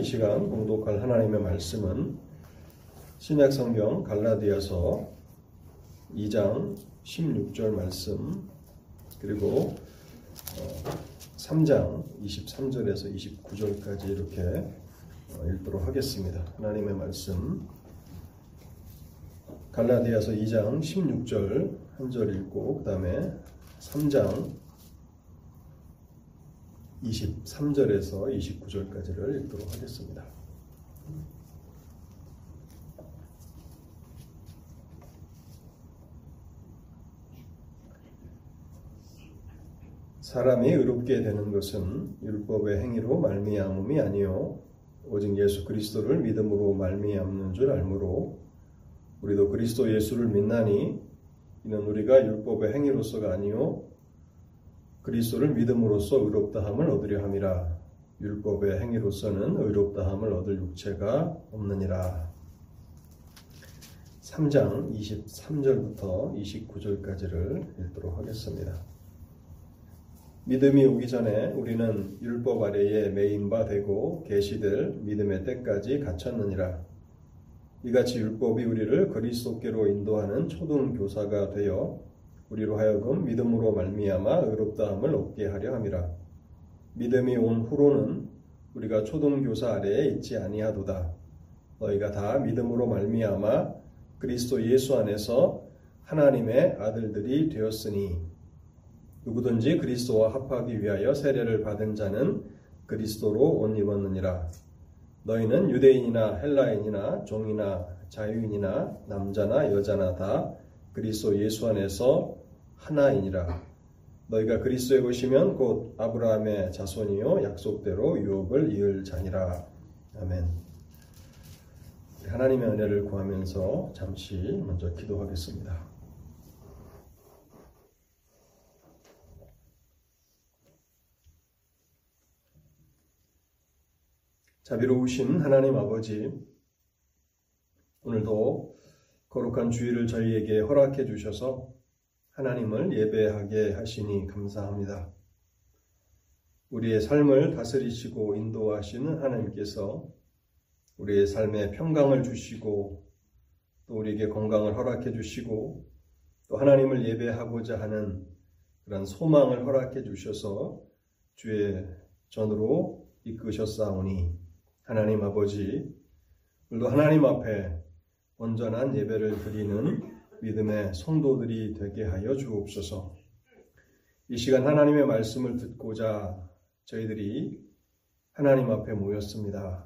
이 시간 공독할 하나님의 말씀은 신약 성경 갈라디아서 2장 16절 말씀 그리고 3장 23절에서 29절까지 이렇게 어, 읽도록 하겠습니다. 하나님의 말씀 갈라디아서 2장 16절 한 절 읽고 그 다음에 3장 23절에서 29절까지를 읽도록 하겠습니다. 사람이 의롭게 되는 것은 율법의 행위로 말미암음이 아니요 오직 예수 그리스도를 믿음으로 말미암는 줄 알므로 우리도 그리스도 예수를 믿나니 이는 우리가 율법의 행위로서가 아니요 그리스도를 믿음으로써 의롭다함을 얻으려 함이라 율법의 행위로서는 의롭다함을 얻을 육체가 없느니라. 3장 23절부터 29절까지를 읽도록 하겠습니다. 믿음이 오기 전에 우리는 율법 아래에 매인 바 되고 계시될 믿음의 때까지 갇혔느니라. 이같이 율법이 우리를 그리스도께로 인도하는 초등 교사가 되어 우리로 하여금 믿음으로 말미암아 의롭다함을 얻게 하려 함이라. 믿음이 온 후로는 우리가 초등교사 아래에 있지 아니하도다. 너희가 다 믿음으로 말미암아 그리스도 예수 안에서 하나님의 아들들이 되었으니 누구든지 그리스도와 합하기 위하여 세례를 받은 자는 그리스도로 옷 입었느니라. 너희는 유대인이나 헬라인이나 종이나 자유인이나 남자나 여자나 다 그리스도 예수 안에서 하나이니라. 너희가 그리스도에 오시면 곧 아브라함의 자손이요 약속대로 유업을 이을 자니라. 아멘. 하나님의 은혜를 구하면서 잠시 먼저 기도하겠습니다. 자비로우신 하나님 아버지, 오늘도 거룩한 주일을 저희에게 허락해 주셔서 하나님을 예배하게 하시니 감사합니다. 우리의 삶을 다스리시고 인도하시는 하나님께서 우리의 삶에 평강을 주시고 또 우리에게 건강을 허락해 주시고 또 하나님을 예배하고자 하는 그런 소망을 허락해 주셔서 주의 전으로 이끄셨사오니 하나님 아버지 오늘도 하나님 앞에 온전한 예배를 드리는 믿음의 성도들이 되게 하여 주옵소서. 이 시간 하나님의 말씀을 듣고자 저희들이 하나님 앞에 모였습니다.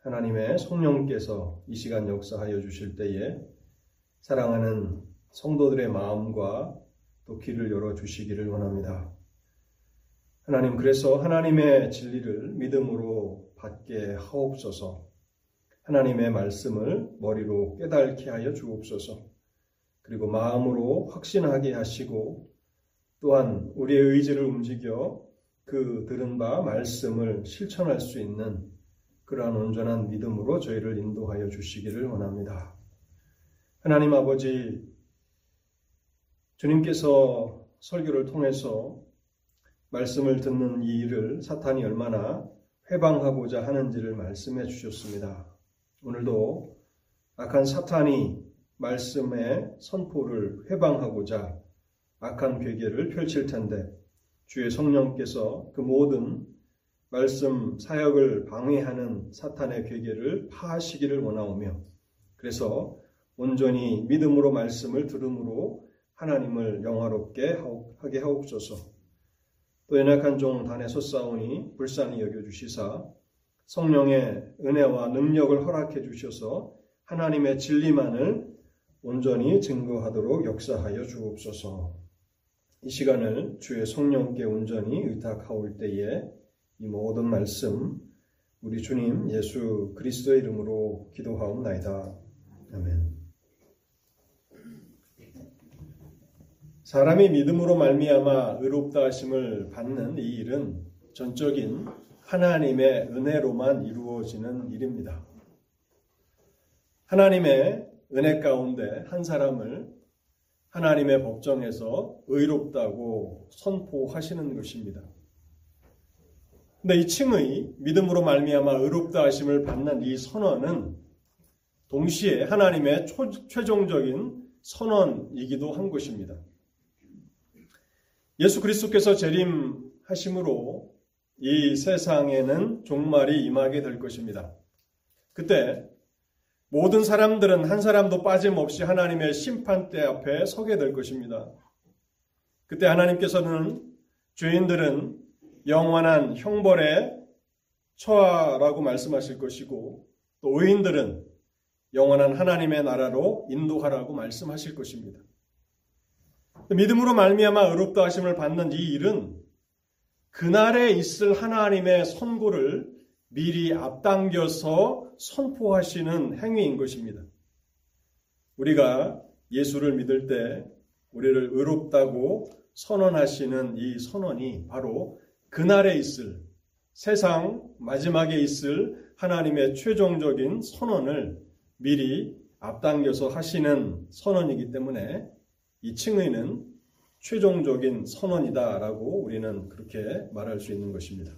하나님의 성령께서 이 시간 역사하여 주실 때에 사랑하는 성도들의 마음과 또 길을 열어 주시기를 원합니다. 하나님 그래서 하나님의 진리를 믿음으로 받게 하옵소서. 하나님의 말씀을 머리로 깨닫게 하여 주옵소서. 그리고 마음으로 확신하게 하시고 또한 우리의 의지를 움직여 그 들은 바 말씀을 실천할 수 있는 그러한 온전한 믿음으로 저희를 인도하여 주시기를 원합니다. 하나님 아버지, 주님께서 설교를 통해서 말씀을 듣는 이 일을 사탄이 얼마나 회방하고자 하는지를 말씀해 주셨습니다. 오늘도 악한 사탄이 말씀의 선포를 회방하고자 악한 괴계를 펼칠 텐데 주의 성령께서 그 모든 말씀 사역을 방해하는 사탄의 괴계를 파하시기를 원하오며 그래서 온전히 믿음으로 말씀을 들음으로 하나님을 영화롭게 하게 하옵소서. 또 연약한 종 단에 솟사오니 불쌍히 여겨주시사 성령의 은혜와 능력을 허락해 주셔서 하나님의 진리만을 온전히 증거하도록 역사하여 주옵소서. 이 시간을 주의 성령께 온전히 의탁하올 때에 이 모든 말씀 우리 주님 예수 그리스도의 이름으로 기도하옵나이다. 아멘. 사람이 믿음으로 말미암아 의롭다 하심을 받는 이 일은 전적인 하나님의 은혜로만 이루어지는 일입니다. 하나님의 은혜 가운데 한 사람을 하나님의 법정에서 의롭다고 선포하시는 것입니다. 근데 이 칭의 믿음으로 말미암아 의롭다 하심을 받는 이 선언은 동시에 하나님의 초, 최종적인 선언이기도 한 것입니다. 예수 그리스도께서 재림하심으로 이 세상에는 종말이 임하게 될 것입니다. 그때 모든 사람들은 한 사람도 빠짐없이 하나님의 심판대 앞에 서게 될 것입니다. 그때 하나님께서는 죄인들은 영원한 형벌에 처하라고 말씀하실 것이고 또 의인들은 영원한 하나님의 나라로 인도하라고 말씀하실 것입니다. 믿음으로 말미암아 의롭다 하심을 받는 이 일은 그날에 있을 하나님의 선고를 미리 앞당겨서 선포하시는 행위인 것입니다. 우리가 예수를 믿을 때 우리를 의롭다고 선언하시는 이 선언이 바로 그날에 있을 세상 마지막에 있을 하나님의 최종적인 선언을 미리 앞당겨서 하시는 선언이기 때문에 이 칭의는 최종적인 선언이다라고 우리는 그렇게 말할 수 있는 것입니다.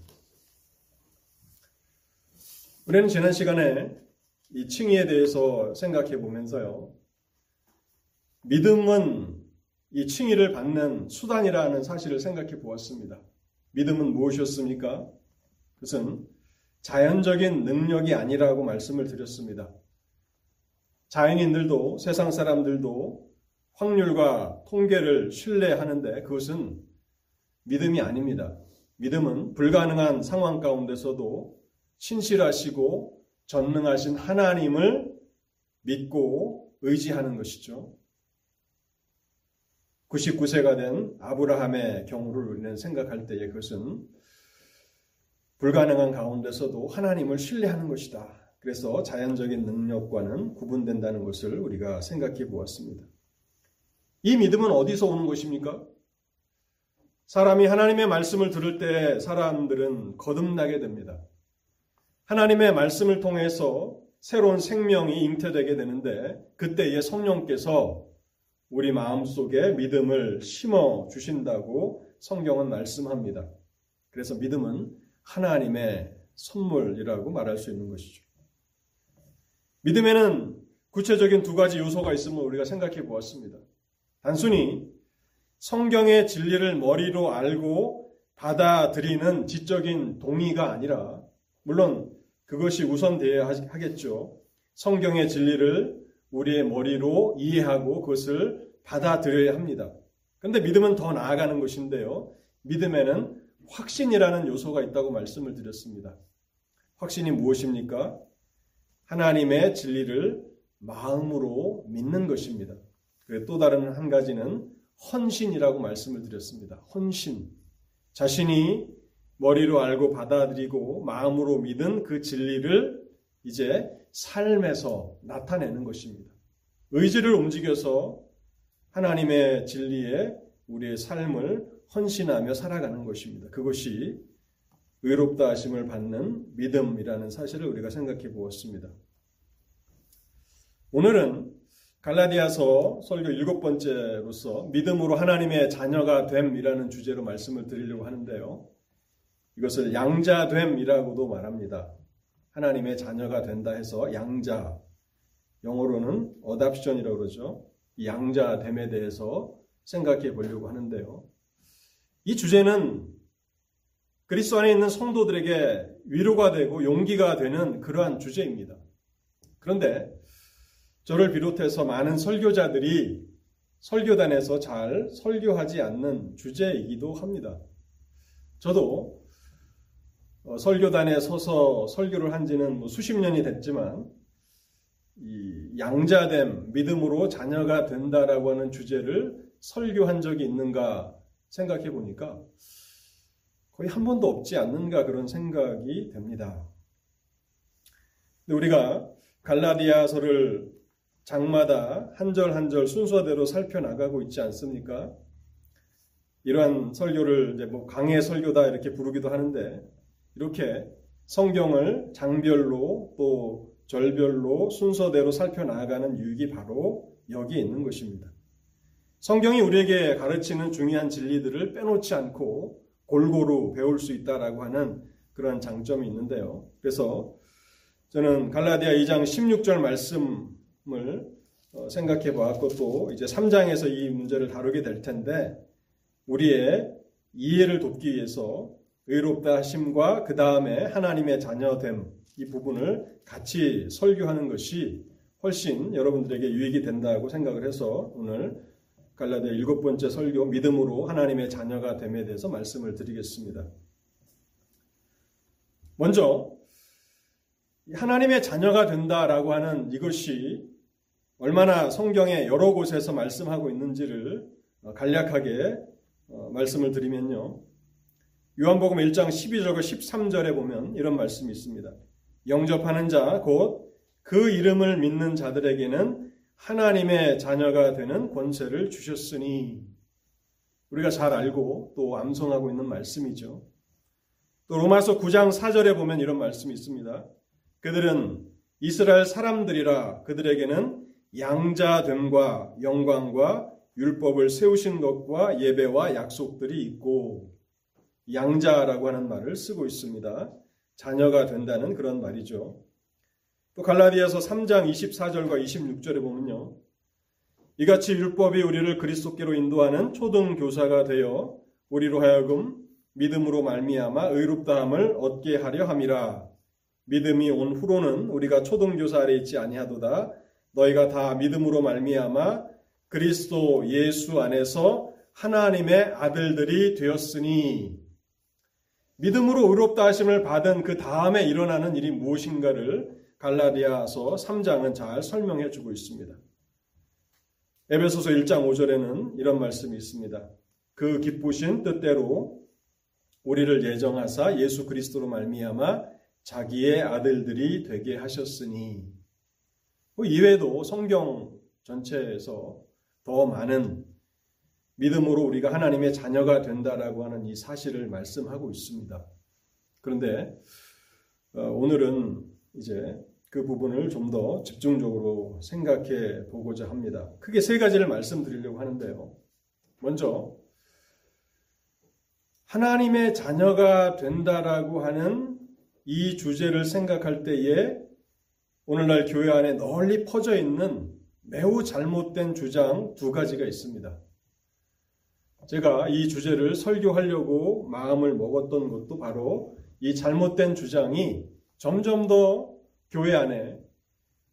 우리는 지난 시간에 이 칭의에 대해서 생각해 보면서요. 믿음은 이 칭의를 받는 수단이라는 사실을 생각해 보았습니다. 믿음은 무엇이었습니까? 그것은 자연적인 능력이 아니라고 말씀을 드렸습니다. 자연인들도 세상 사람들도 확률과 통계를 신뢰하는데 그것은 믿음이 아닙니다. 믿음은 불가능한 상황 가운데서도 신실하시고 전능하신 하나님을 믿고 의지하는 것이죠. 99세가 된 아브라함의 경우를 우리는 생각할 때에 그것은 불가능한 가운데서도 하나님을 신뢰하는 것이다. 그래서 자연적인 능력과는 구분된다는 것을 우리가 생각해 보았습니다. 이 믿음은 어디서 오는 것입니까? 사람이 하나님의 말씀을 들을 때 사람들은 거듭나게 됩니다. 하나님의 말씀을 통해서 새로운 생명이 잉태되게 되는데 그때에 성령께서 우리 마음속에 믿음을 심어 주신다고 성경은 말씀합니다. 그래서 믿음은 하나님의 선물이라고 말할 수 있는 것이죠. 믿음에는 구체적인 두 가지 요소가 있음을 우리가 생각해 보았습니다. 단순히 성경의 진리를 머리로 알고 받아들이는 지적인 동의가 아니라, 물론 그것이 우선되어야 하겠죠. 성경의 진리를 우리의 머리로 이해하고 그것을 받아들여야 합니다. 그런데 믿음은 더 나아가는 것인데요. 믿음에는 확신이라는 요소가 있다고 말씀을 드렸습니다. 확신이 무엇입니까? 하나님의 진리를 마음으로 믿는 것입니다. 또 다른 한 가지는 헌신이라고 말씀을 드렸습니다. 헌신. 자신이 머리로 알고 받아들이고 마음으로 믿은 그 진리를 이제 삶에서 나타내는 것입니다. 의지를 움직여서 하나님의 진리에 우리의 삶을 헌신하며 살아가는 것입니다. 그것이 의롭다 하심을 받는 믿음이라는 사실을 우리가 생각해 보았습니다. 오늘은 갈라디아서 설교 일곱 번째로서 믿음으로 하나님의 자녀가 됨이라는 주제로 말씀을 드리려고 하는데요. 이것을 양자됨이라고도 말합니다. 하나님의 자녀가 된다 해서 양자, 영어로는 어답션이라고 그러죠. 양자됨에 대해서 생각해 보려고 하는데요. 이 주제는 그리스도 안에 있는 성도들에게 위로가 되고 용기가 되는 그러한 주제입니다. 그런데 저를 비롯해서 많은 설교자들이 설교단에서 잘 설교하지 않는 주제이기도 합니다. 저도 어, 설교단에 서서 설교를 한 지는 뭐 수십 년이 됐지만 이 양자됨, 믿음으로 자녀가 된다라고 하는 주제를 설교한 적이 있는가 생각해 보니까 거의 한 번도 없지 않는가 그런 생각이 됩니다. 우리가 갈라디아서를 장마다 한 절 한 절 순서대로 살펴나가고 있지 않습니까? 이러한 설교를 이제 뭐 강의 설교다 이렇게 부르기도 하는데 이렇게 성경을 장별로 또 절별로 순서대로 살펴나가는 유익이 바로 여기에 있는 것입니다. 성경이 우리에게 가르치는 중요한 진리들을 빼놓지 않고 골고루 배울 수 있다라고 하는 그러한 장점이 있는데요. 그래서 저는 갈라디아 2장 16절 말씀 을 어, 생각해 보았고 또 이제 3장에서 이 문제를 다루게 될 텐데 우리의 이해를 돕기 위해서 의롭다 하심과 그 다음에 하나님의 자녀됨 이 부분을 같이 설교하는 것이 훨씬 여러분들에게 유익이 된다고 생각을 해서 오늘 갈라디아 일곱 번째 설교 믿음으로 하나님의 자녀가 됨에 대해서 말씀을 드리겠습니다. 먼저 하나님의 자녀가 된다라고 하는 이것이 얼마나 성경의 여러 곳에서 말씀하고 있는지를 간략하게 어, 말씀을 드리면요. 요한복음 1장 12절과 13절에 보면 이런 말씀이 있습니다. 영접하는 자, 곧 그 이름을 믿는 자들에게는 하나님의 자녀가 되는 권세를 주셨으니 우리가 잘 알고 또 암송하고 있는 말씀이죠. 또 로마서 9장 4절에 보면 이런 말씀이 있습니다. 그들은 이스라엘 사람들이라 그들에게는 양자됨과 영광과 율법을 세우신 것과 예배와 약속들이 있고 양자라고 하는 말을 쓰고 있습니다. 자녀가 된다는 그런 말이죠. 또 갈라디아서 3장 24절과 26절에 보면요. 이같이 율법이 우리를 그리스도께로 인도하는 초등 교사가 되어 우리로 하여금 믿음으로 말미암아 의롭다함을 얻게 하려 함이라. 믿음이 온 후로는 우리가 초등 교사 아래 있지 아니하도다. 너희가 다 믿음으로 말미암아 그리스도 예수 안에서 하나님의 아들들이 되었으니 믿음으로 의롭다 하심을 받은 그 다음에 일어나는 일이 무엇인가를 갈라디아서 3장은 잘 설명해 주고 있습니다. 에베소서 1장 5절에는 이런 말씀이 있습니다. 그 기쁘신 뜻대로 우리를 예정하사 예수 그리스도로 말미암아 자기의 아들들이 되게 하셨으니 그 이외에도 성경 전체에서 더 많은 믿음으로 우리가 하나님의 자녀가 된다라고 하는 이 사실을 말씀하고 있습니다. 그런데 어, 오늘은 이제 그 부분을 좀 더 집중적으로 생각해 보고자 합니다. 크게 세 가지를 말씀드리려고 하는데요. 먼저 하나님의 자녀가 된다라고 하는 이 주제를 생각할 때에 오늘날 교회 안에 널리 퍼져 있는 매우 잘못된 주장 두 가지가 있습니다. 제가 이 주제를 설교하려고 마음을 먹었던 것도 바로 이 잘못된 주장이 점점 더 교회 안에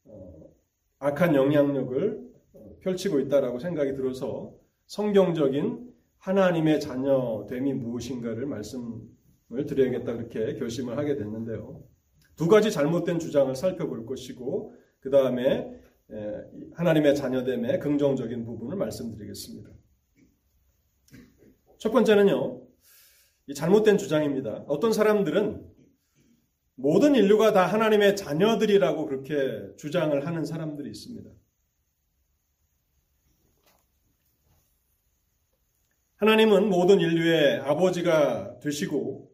어, 악한 영향력을 어, 펼치고 있다라고 생각이 들어서 성경적인 하나님의 자녀됨이 무엇인가를 말씀을 드려야겠다 그렇게 결심을 하게 됐는데요. 두 가지 잘못된 주장을 살펴볼 것이고 그 다음에 하나님의 자녀됨의 긍정적인 부분을 말씀드리겠습니다. 첫 번째는요, 잘못된 주장입니다. 어떤 사람들은 모든 인류가 다 하나님의 자녀들이라고 그렇게 주장을 하는 사람들이 있습니다. 하나님은 모든 인류의 아버지가 되시고,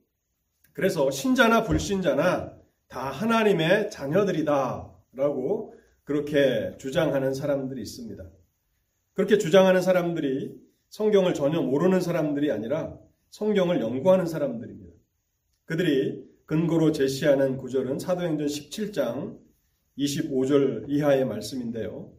그래서 신자나 불신자나 다 하나님의 자녀들이다. 라고 그렇게 주장하는 사람들이 있습니다. 그렇게 주장하는 사람들이 성경을 전혀 모르는 사람들이 아니라 성경을 연구하는 사람들입니다. 그들이 근거로 제시하는 구절은 사도행전 17장 25절 이하의 말씀인데요.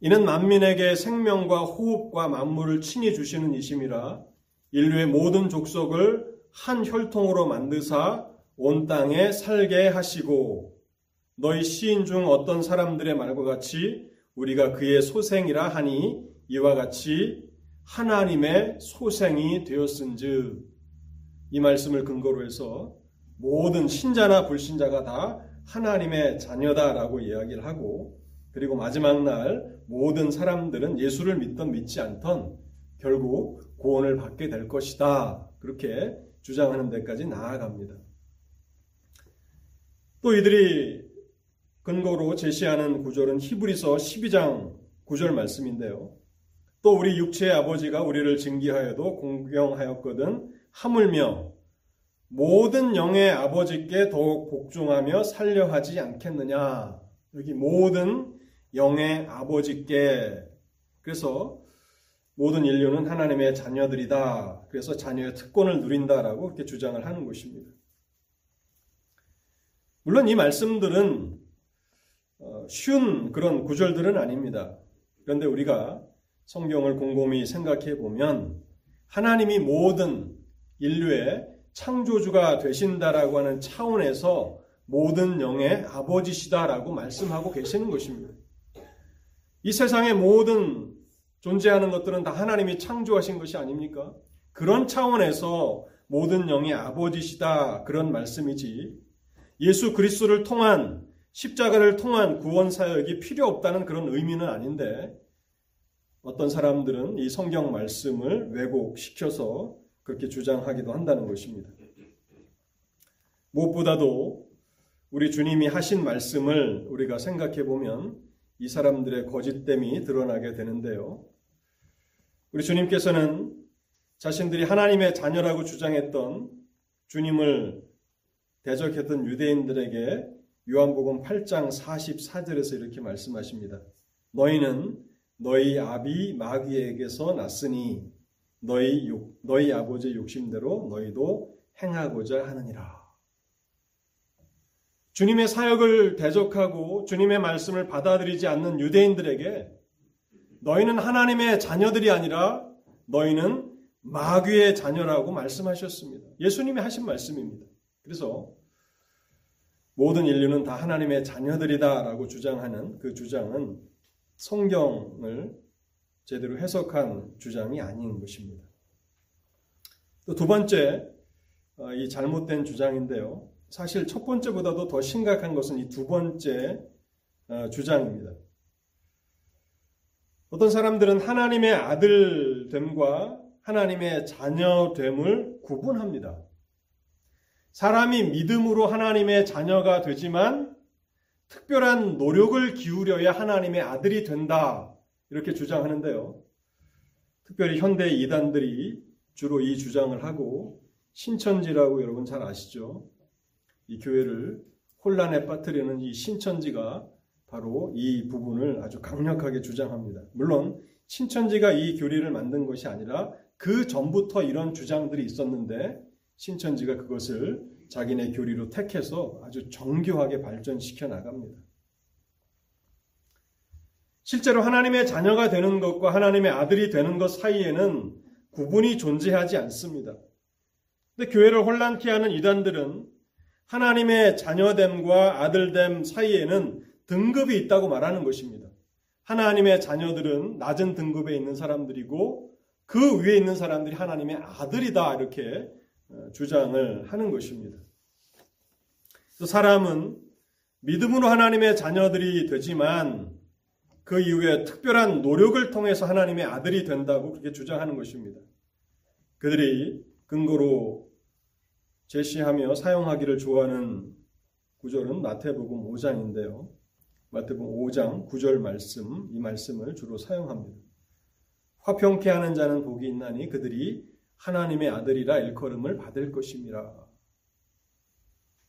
이는 만민에게 생명과 호흡과 만물을 친히 주시는 이심이라 인류의 모든 족속을 한 혈통으로 만드사 온 땅에 살게 하시고 너희 시인 중 어떤 사람들의 말과 같이 우리가 그의 소생이라 하니 이와 같이 하나님의 소생이 되었은즉 이 말씀을 근거로 해서 모든 신자나 불신자가 다 하나님의 자녀다라고 이야기를 하고 그리고 마지막 날 모든 사람들은 예수를 믿던 믿지 않던 결국 구원을 받게 될 것이다. 그렇게 주장하는 데까지 나아갑니다. 또 이들이 근거로 제시하는 구절은 히브리서 12장 9절 말씀인데요. 또 우리 육체의 아버지가 우리를 징계하여도 공경하였거든 하물며 모든 영의 아버지께 더욱 복종하며 살려 하지 않겠느냐. 여기 모든 영의 아버지께 그래서 모든 인류는 하나님의 자녀들이다. 그래서 자녀의 특권을 누린다라고 그렇게 주장을 하는 것입니다. 물론 이 말씀들은 어, 쉬운 그런 구절들은 아닙니다. 그런데 우리가 성경을 곰곰이 생각해 보면 하나님이 모든 인류의 창조주가 되신다라고 하는 차원에서 모든 영의 아버지시다라고 말씀하고 계시는 것입니다. 이 세상의 모든 존재하는 것들은 다 하나님이 창조하신 것이 아닙니까? 그런 차원에서 모든 영의 아버지시다 그런 말씀이지 예수 그리스도를 통한 십자가를 통한 구원 사역이 필요 없다는 그런 의미는 아닌데 어떤 사람들은 이 성경 말씀을 왜곡시켜서 그렇게 주장하기도 한다는 것입니다. 무엇보다도 우리 주님이 하신 말씀을 우리가 생각해 보면 이 사람들의 거짓됨이 드러나게 되는데요. 우리 주님께서는 자신들이 하나님의 자녀라고 주장했던 주님을 대적했던 유대인들에게 요한복음 8장 44절에서 이렇게 말씀하십니다. 너희는 너희 아비 마귀에게서 났으니 너희 욕, 너희 아버지 욕심대로 너희도 행하고자 하느니라. 주님의 사역을 대적하고 주님의 말씀을 받아들이지 않는 유대인들에게 너희는 하나님의 자녀들이 아니라 너희는 마귀의 자녀라고 말씀하셨습니다. 예수님이 하신 말씀입니다. 그래서 모든 인류는 다 하나님의 자녀들이다라고 주장하는 그 주장은 성경을 제대로 해석한 주장이 아닌 것입니다. 또 두 번째, 어, 이 잘못된 주장인데요. 사실 첫 번째보다도 더 심각한 것은 이 두 번째 어, 주장입니다. 어떤 사람들은 하나님의 아들됨과 하나님의 자녀됨을 구분합니다. 사람이 믿음으로 하나님의 자녀가 되지만 특별한 노력을 기울여야 하나님의 아들이 된다. 이렇게 주장하는데요. 특별히 현대 이단들이 주로 이 주장을 하고 신천지라고 여러분 잘 아시죠? 이 교회를 혼란에 빠뜨리는 이 신천지가 바로 이 부분을 아주 강력하게 주장합니다. 물론 신천지가 이 교리를 만든 것이 아니라 그 전부터 이런 주장들이 있었는데 신천지가 그것을 자기네 교리로 택해서 아주 정교하게 발전시켜 나갑니다. 실제로 하나님의 자녀가 되는 것과 하나님의 아들이 되는 것 사이에는 구분이 존재하지 않습니다. 근데 교회를 혼란케 하는 이단들은 하나님의 자녀됨과 아들됨 사이에는 등급이 있다고 말하는 것입니다. 하나님의 자녀들은 낮은 등급에 있는 사람들이고 그 위에 있는 사람들이 하나님의 아들이다 이렇게 어, 주장을 하는 것입니다. 사람은 믿음으로 하나님의 자녀들이 되지만 그 이후에 특별한 노력을 통해서 하나님의 아들이 된다고 그렇게 주장하는 것입니다. 그들이 근거로 제시하며 사용하기를 좋아하는 구절은 마태복음 5장인데요. 마태복음 5장 9절 말씀, 이 말씀을 주로 사용합니다. 화평케 하는 자는 복이 있나니 그들이 하나님의 아들이라 일컬음을 받을 것입니다.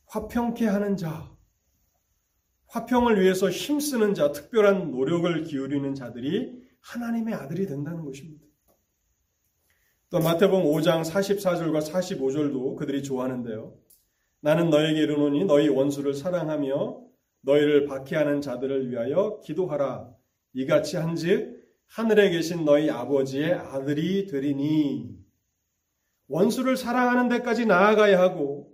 화평케 하는 자, 화평을 위해서 힘쓰는 자, 특별한 노력을 기울이는 자들이 하나님의 아들이 된다는 것입니다. 또 마태복음 5장 44절과 45절도 그들이 좋아하는데요. 나는 너에게 이르노니 너희 원수를 사랑하며 너희를 박해하는 자들을 위하여 기도하라. 이같이 한즉 하늘에 계신 너희 아버지의 아들이 되리니 원수를 사랑하는 데까지 나아가야 하고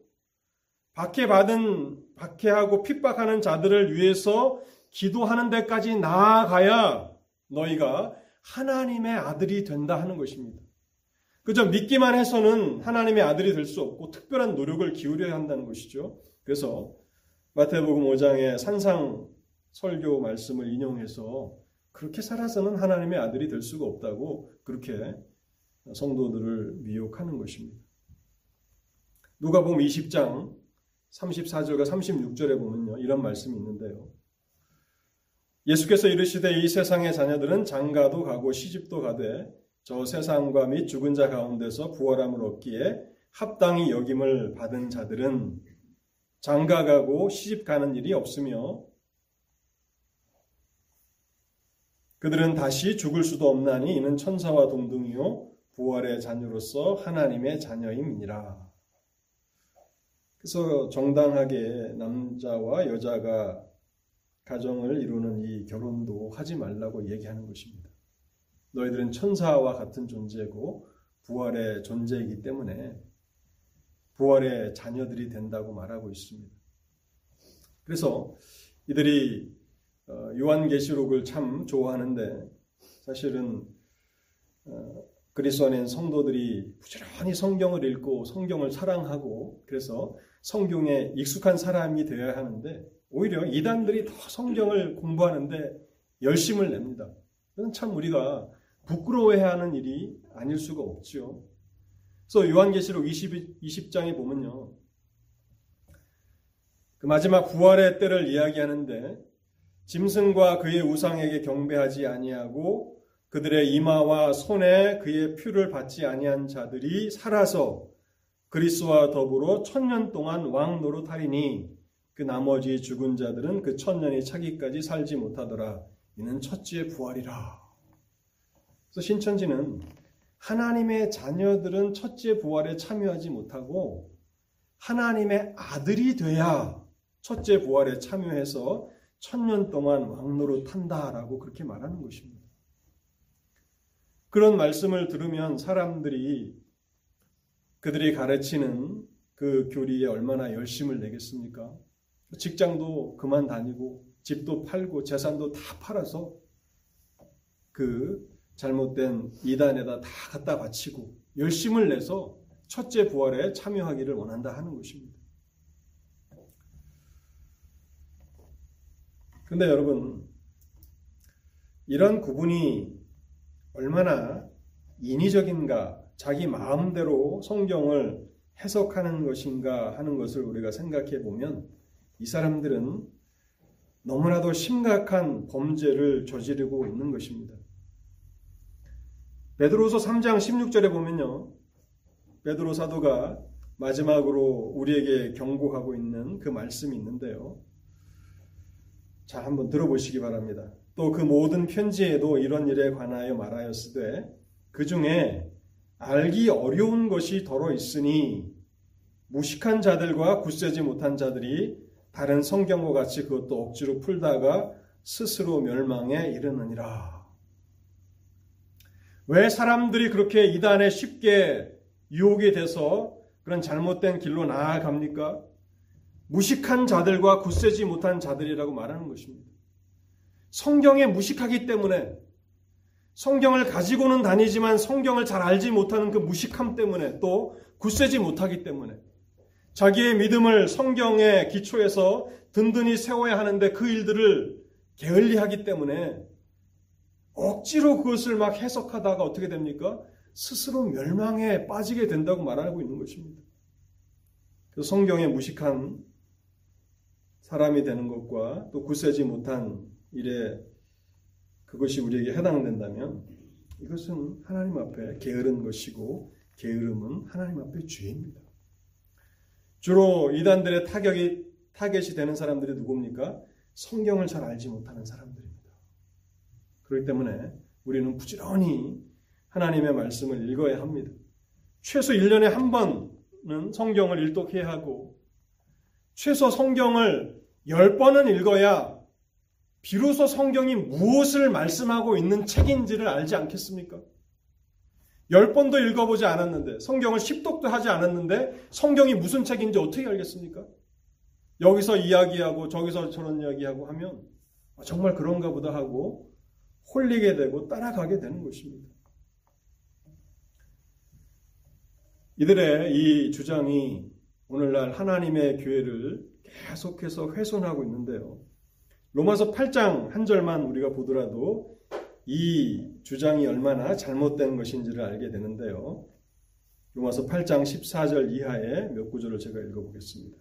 박해받은 박해하고 핍박하는 자들을 위해서 기도하는 데까지 나아가야 너희가 하나님의 아들이 된다 하는 것입니다. 그저 믿기만 해서는 하나님의 아들이 될 수 없고 특별한 노력을 기울여야 한다는 것이죠. 그래서 마태복음 5장의 산상 설교 말씀을 인용해서 그렇게 살아서는 하나님의 아들이 될 수가 없다고 그렇게 성도들을 미혹하는 것입니다. 누가복음 20장 34절과 36절에 보면요. 이런 말씀이 있는데요. 예수께서 이르시되 이 세상의 자녀들은 장가도 가고 시집도 가되 저 세상과 및 죽은 자 가운데서 부활함을 얻기에 합당히 여김을 받은 자들은 장가 가고 시집 가는 일이 없으며 그들은 다시 죽을 수도 없나니 이는 천사와 동등이요 부활의 자녀로서 하나님의 자녀임이니라. 그래서 정당하게 남자와 여자가 가정을 이루는 이 결혼도 하지 말라고 얘기하는 것입니다. 너희들은 천사와 같은 존재고 부활의 존재이기 때문에 부활의 자녀들이 된다고 말하고 있습니다. 그래서 이들이 어, 요한계시록을 참 좋아하는데 사실은 어, 그리스도 안에 성도들이 부지런히 성경을 읽고 성경을 사랑하고 그래서 성경에 익숙한 사람이 되어야 하는데 오히려 이단들이 더 성경을 공부하는데 열심을 냅니다. 이건 참 우리가 부끄러워해야 하는 일이 아닐 수가 없지요. 그래서 요한계시록 20, 20장에 보면요. 그 마지막 부활의 때를 이야기하는데 짐승과 그의 우상에게 경배하지 아니하고 그들의 이마와 손에 그의 표를 받지 아니한 자들이 살아서 그리스와 더불어 천년 동안 왕 노릇하리니 그 나머지 죽은 자들은 그 천년이 차기까지 살지 못하더라. 이는 첫째 부활이라. 그래서 신천지는 하나님의 자녀들은 첫째 부활에 참여하지 못하고 하나님의 아들이 돼야 첫째 부활에 참여해서 천년 동안 왕노로 탄다라고 그렇게 말하는 것입니다. 그런 말씀을 들으면 사람들이 그들이 가르치는 그 교리에 얼마나 열심을 내겠습니까? 직장도 그만 다니고 집도 팔고 재산도 다 팔아서 그 잘못된 이단에다 다 갖다 바치고 열심을 내서 첫째 부활에 참여하기를 원한다 하는 것입니다. 근데 여러분, 이런 구분이 얼마나 인위적인가, 자기 마음대로 성경을 해석하는 것인가 하는 것을 우리가 생각해 보면 이 사람들은 너무나도 심각한 범죄를 저지르고 있는 것입니다. 베드로서 3장 16절에 보면요. 베드로 사도가 마지막으로 우리에게 경고하고 있는 그 말씀이 있는데요. 자, 한번 들어보시기 바랍니다. 또 그 모든 편지에도 이런 일에 관하여 말하였으되 그 중에 알기 어려운 것이 더러 있으니 무식한 자들과 굳세지 못한 자들이 다른 성경과 같이 그것도 억지로 풀다가 스스로 멸망에 이르느니라. 왜 사람들이 그렇게 이단에 쉽게 유혹이 돼서 그런 잘못된 길로 나아갑니까? 무식한 자들과 굳세지 못한 자들이라고 말하는 것입니다. 성경에 무식하기 때문에 성경을 가지고는 다니지만 성경을 잘 알지 못하는 그 무식함 때문에 또 굳세지 못하기 때문에 자기의 믿음을 성경의 기초에서 든든히 세워야 하는데 그 일들을 게을리하기 때문에 억지로 그것을 막 해석하다가 어떻게 됩니까? 스스로 멸망에 빠지게 된다고 말하고 있는 것입니다. 그 성경에 무식한 사람이 되는 것과 또 굳세지 못한 일에 그것이 우리에게 해당된다면 이것은 하나님 앞에 게으른 것이고 게으름은 하나님 앞에 죄입니다. 주로 이단들의 타격이 타겟이 되는 사람들이 누굽니까? 성경을 잘 알지 못하는 사람들입니다. 그렇기 때문에 우리는 부지런히 하나님의 말씀을 읽어야 합니다. 최소 1년에 한 번은 성경을 일독해야 하고 최소 성경을 열 번은 읽어야 비로소 성경이 무엇을 말씀하고 있는 책인지를 알지 않겠습니까? 열 번도 읽어보지 않았는데, 성경을 십독도 하지 않았는데, 성경이 무슨 책인지 어떻게 알겠습니까? 여기서 이야기하고, 저기서 저런 이야기하고 하면, 아, 정말 그런가 보다 하고, 홀리게 되고, 따라가게 되는 것입니다. 이들의 이 주장이 오늘날 하나님의 교회를 계속해서 훼손하고 있는데요. 로마서 8장 한 절만 우리가 보더라도 이 주장이 얼마나 잘못된 것인지를 알게 되는데요. 로마서 8장 14절 이하의 몇 구절을 제가 읽어보겠습니다.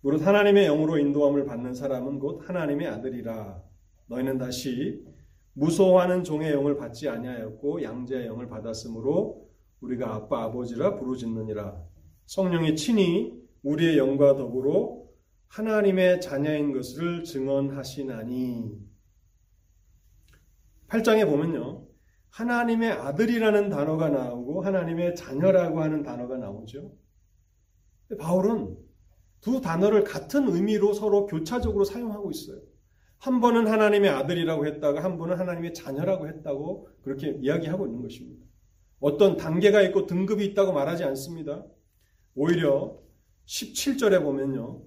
무릇 하나님의 영으로 인도함을 받는 사람은 곧 하나님의 아들이라. 너희는 다시 무서워하는 종의 영을 받지 아니하였고 양자의 영을 받았으므로 우리가 아빠 아버지라 부르짖느니라. 성령이 친히 우리의 영과 더불어 하나님의 자녀인 것을 증언하시나니 8장에 보면요. 하나님의 아들이라는 단어가 나오고 하나님의 자녀라고 하는 단어가 나오죠. 바울은 두 단어를 같은 의미로 서로 교차적으로 사용하고 있어요. 한 번은 하나님의 아들이라고 했다가 한 번은 하나님의 자녀라고 했다고 그렇게 이야기하고 있는 것입니다. 어떤 단계가 있고 등급이 있다고 말하지 않습니다. 오히려 17절에 보면요.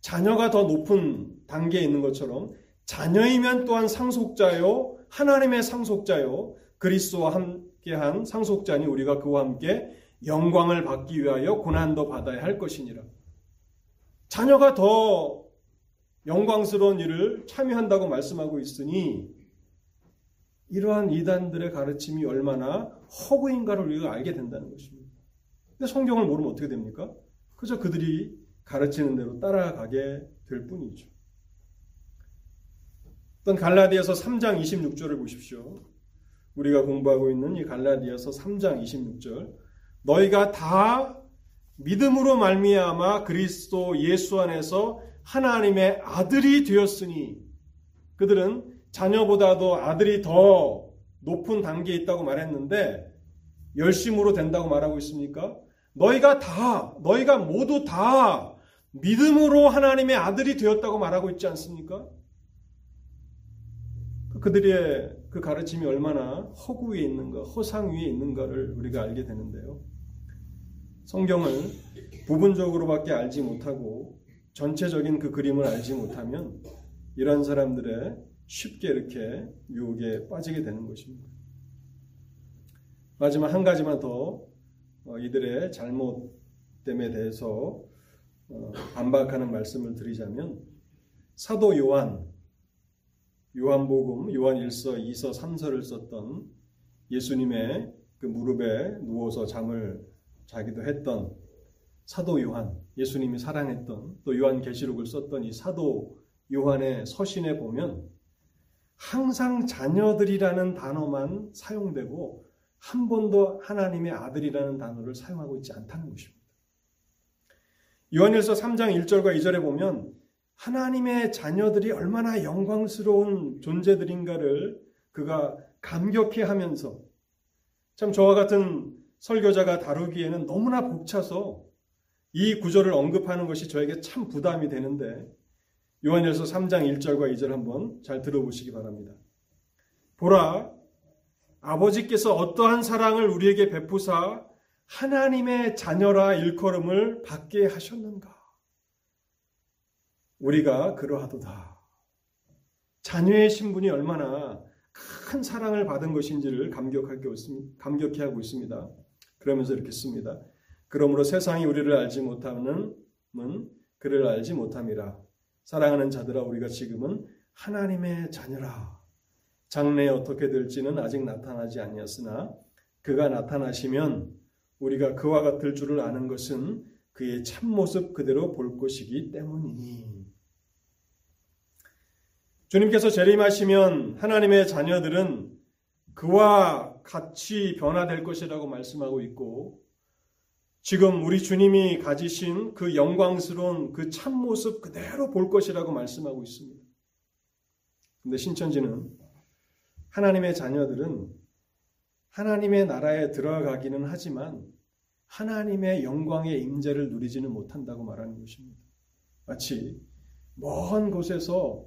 자녀가 더 높은 단계에 있는 것처럼 자녀이면 또한 상속자요 하나님의 상속자요 그리스도와 함께한 상속자니 우리가 그와 함께 영광을 받기 위하여 고난도 받아야 할 것이니라. 자녀가 더 영광스러운 일을 참여한다고 말씀하고 있으니 이러한 이단들의 가르침이 얼마나 허구인가를 우리가 알게 된다는 것입니다. 근데 성경을 모르면 어떻게 됩니까? 그저 그들이 가르치는 대로 따라가게 될 뿐이죠. 어떤 갈라디아서 3장 26절을 보십시오. 우리가 공부하고 있는 이 갈라디아서 3장 26절. 너희가 다 믿음으로 말미암아 그리스도 예수 안에서 하나님의 아들이 되었으니 그들은 자녀보다도 아들이 더 높은 단계에 있다고 말했는데 열심으로 된다고 말하고 있습니까? 너희가 다, 너희가 모두 다 믿음으로 하나님의 아들이 되었다고 말하고 있지 않습니까? 그들의 그 가르침이 얼마나 허구 위에 있는가, 허상 위에 있는가를 우리가 알게 되는데요. 성경을 부분적으로밖에 알지 못하고 전체적인 그 그림을 알지 못하면 이런 사람들의 쉽게 이렇게 유혹에 빠지게 되는 것입니다. 마지막 한 가지만 더 어, 이들의 잘못 됨에 대해서 어, 반박하는 말씀을 드리자면 사도 요한 요한복음 요한 1서 2서 3서를 썼던 예수님의 그 무릎에 누워서 잠을 자기도 했던 사도 요한 예수님이 사랑했던 또 요한 계시록을 썼던 이 사도 요한의 서신에 보면 항상 자녀들이라는 단어만 사용되고 한 번도 하나님의 아들이라는 단어를 사용하고 있지 않다는 것입니다. 요한일서 3장 1절과 2절에 보면 하나님의 자녀들이 얼마나 영광스러운 존재들인가를 그가 감격해 하면서 참 저와 같은 설교자가 다루기에는 너무나 벅차서 이 구절을 언급하는 것이 저에게 참 부담이 되는데 요한일서 3장 1절과 2절 한번 잘 들어보시기 바랍니다. 보라 아버지께서 어떠한 사랑을 우리에게 베푸사 하나님의 자녀라 일컬음을 받게 하셨는가? 우리가 그러하도다. 자녀의 신분이 얼마나 큰 사랑을 받은 것인지를 감격해 하고 있습니다. 그러면서 이렇게 씁니다. 그러므로 세상이 우리를 알지 못하는 그를 알지 못함이라. 사랑하는 자들아 우리가 지금은 하나님의 자녀라. 장래에 어떻게 될지는 아직 나타나지 아니었으나 그가 나타나시면 우리가 그와 같을 줄을 아는 것은 그의 참모습 그대로 볼 것이기 때문이니. 주님께서 재림하시면 하나님의 자녀들은 그와 같이 변화될 것이라고 말씀하고 있고 지금 우리 주님이 가지신 그 영광스러운 그 참모습 그대로 볼 것이라고 말씀하고 있습니다. 근데 신천지는 하나님의 자녀들은 하나님의 나라에 들어가기는 하지만 하나님의 영광의 임재를 누리지는 못한다고 말하는 것입니다. 마치 먼 곳에서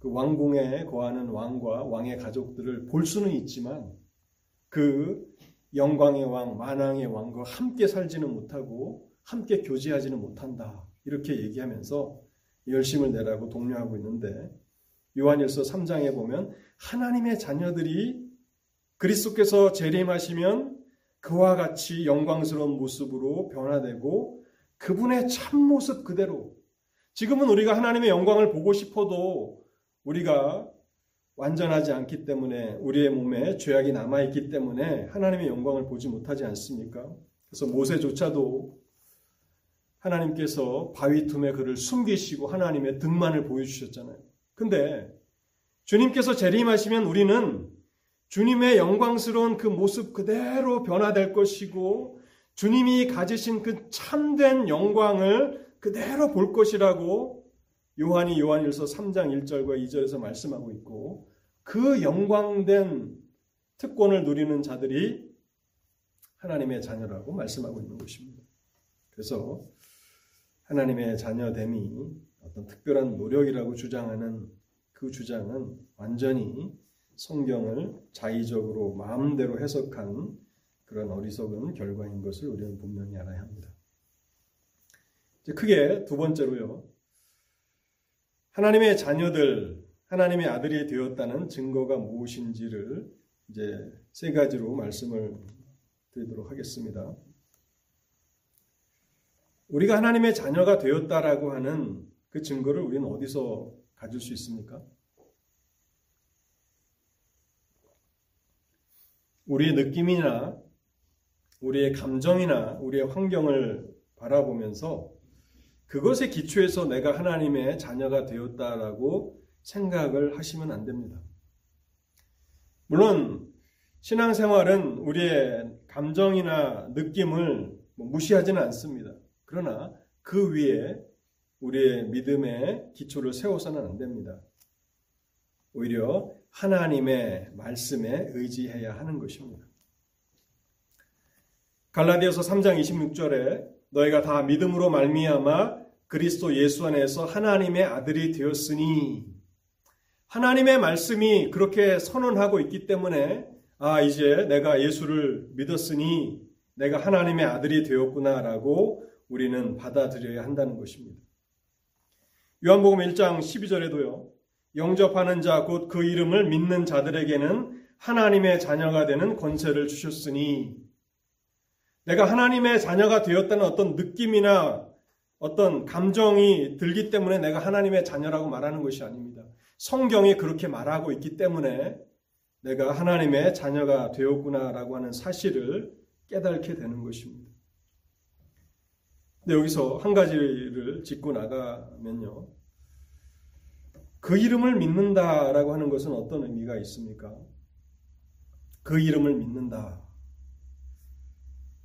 그 왕궁에 거하는 왕과 왕의 가족들을 볼 수는 있지만 그 영광의 왕, 만왕의 왕과 함께 살지는 못하고 함께 교제하지는 못한다. 이렇게 얘기하면서 열심을 내라고 독려하고 있는데 요한일서 3장에 보면 하나님의 자녀들이 그리스도께서 재림하시면 그와 같이 영광스러운 모습으로 변화되고 그분의 참모습 그대로 지금은 우리가 하나님의 영광을 보고 싶어도 우리가 완전하지 않기 때문에 우리의 몸에 죄악이 남아있기 때문에 하나님의 영광을 보지 못하지 않습니까? 그래서 모세조차도 하나님께서 바위 틈에 그를 숨기시고 하나님의 등만을 보여주셨잖아요. 근데 주님께서 재림하시면 우리는 주님의 영광스러운 그 모습 그대로 변화될 것이고 주님이 가지신 그 참된 영광을 그대로 볼 것이라고 요한이 요한일서 3장 1절과 2절에서 말씀하고 있고 그 영광된 특권을 누리는 자들이 하나님의 자녀라고 말씀하고 있는 것입니다. 그래서 하나님의 자녀됨이 어떤 특별한 노력이라고 주장하는 그 주장은 완전히 성경을 자의적으로 마음대로 해석한 그런 어리석은 결과인 것을 우리는 분명히 알아야 합니다. 이제 크게 두 번째로요. 하나님의 자녀들, 하나님의 아들이 되었다는 증거가 무엇인지를 이제 세 가지로 말씀을 드리도록 하겠습니다. 우리가 하나님의 자녀가 되었다라고 하는 그 증거를 우리는 어디서 가질 수 있습니까? 우리의 느낌이나 우리의 감정이나 우리의 환경을 바라보면서 그것에 기초해서 내가 하나님의 자녀가 되었다라고 생각을 하시면 안 됩니다. 물론 신앙생활은 우리의 감정이나 느낌을 뭐 무시하지는 않습니다. 그러나 그 위에 우리의 믿음의 기초를 세워서는 안 됩니다. 오히려 하나님의 말씀에 의지해야 하는 것입니다. 갈라디아서 3장 26절에 너희가 다 믿음으로 말미암아 그리스도 예수 안에서 하나님의 아들이 되었으니 하나님의 말씀이 그렇게 선언하고 있기 때문에 아 이제 내가 예수를 믿었으니 내가 하나님의 아들이 되었구나라고 우리는 받아들여야 한다는 것입니다. 요한복음 1장 12절에도요. 영접하는 자 곧 그 이름을 믿는 자들에게는 하나님의 자녀가 되는 권세를 주셨으니 내가 하나님의 자녀가 되었다는 어떤 느낌이나 어떤 감정이 들기 때문에 내가 하나님의 자녀라고 말하는 것이 아닙니다. 성경이 그렇게 말하고 있기 때문에 내가 하나님의 자녀가 되었구나라고 하는 사실을 깨닫게 되는 것입니다. 근데 여기서 한 가지를 짚고 나가면요. 그 이름을 믿는다라고 하는 것은 어떤 의미가 있습니까? 그 이름을 믿는다.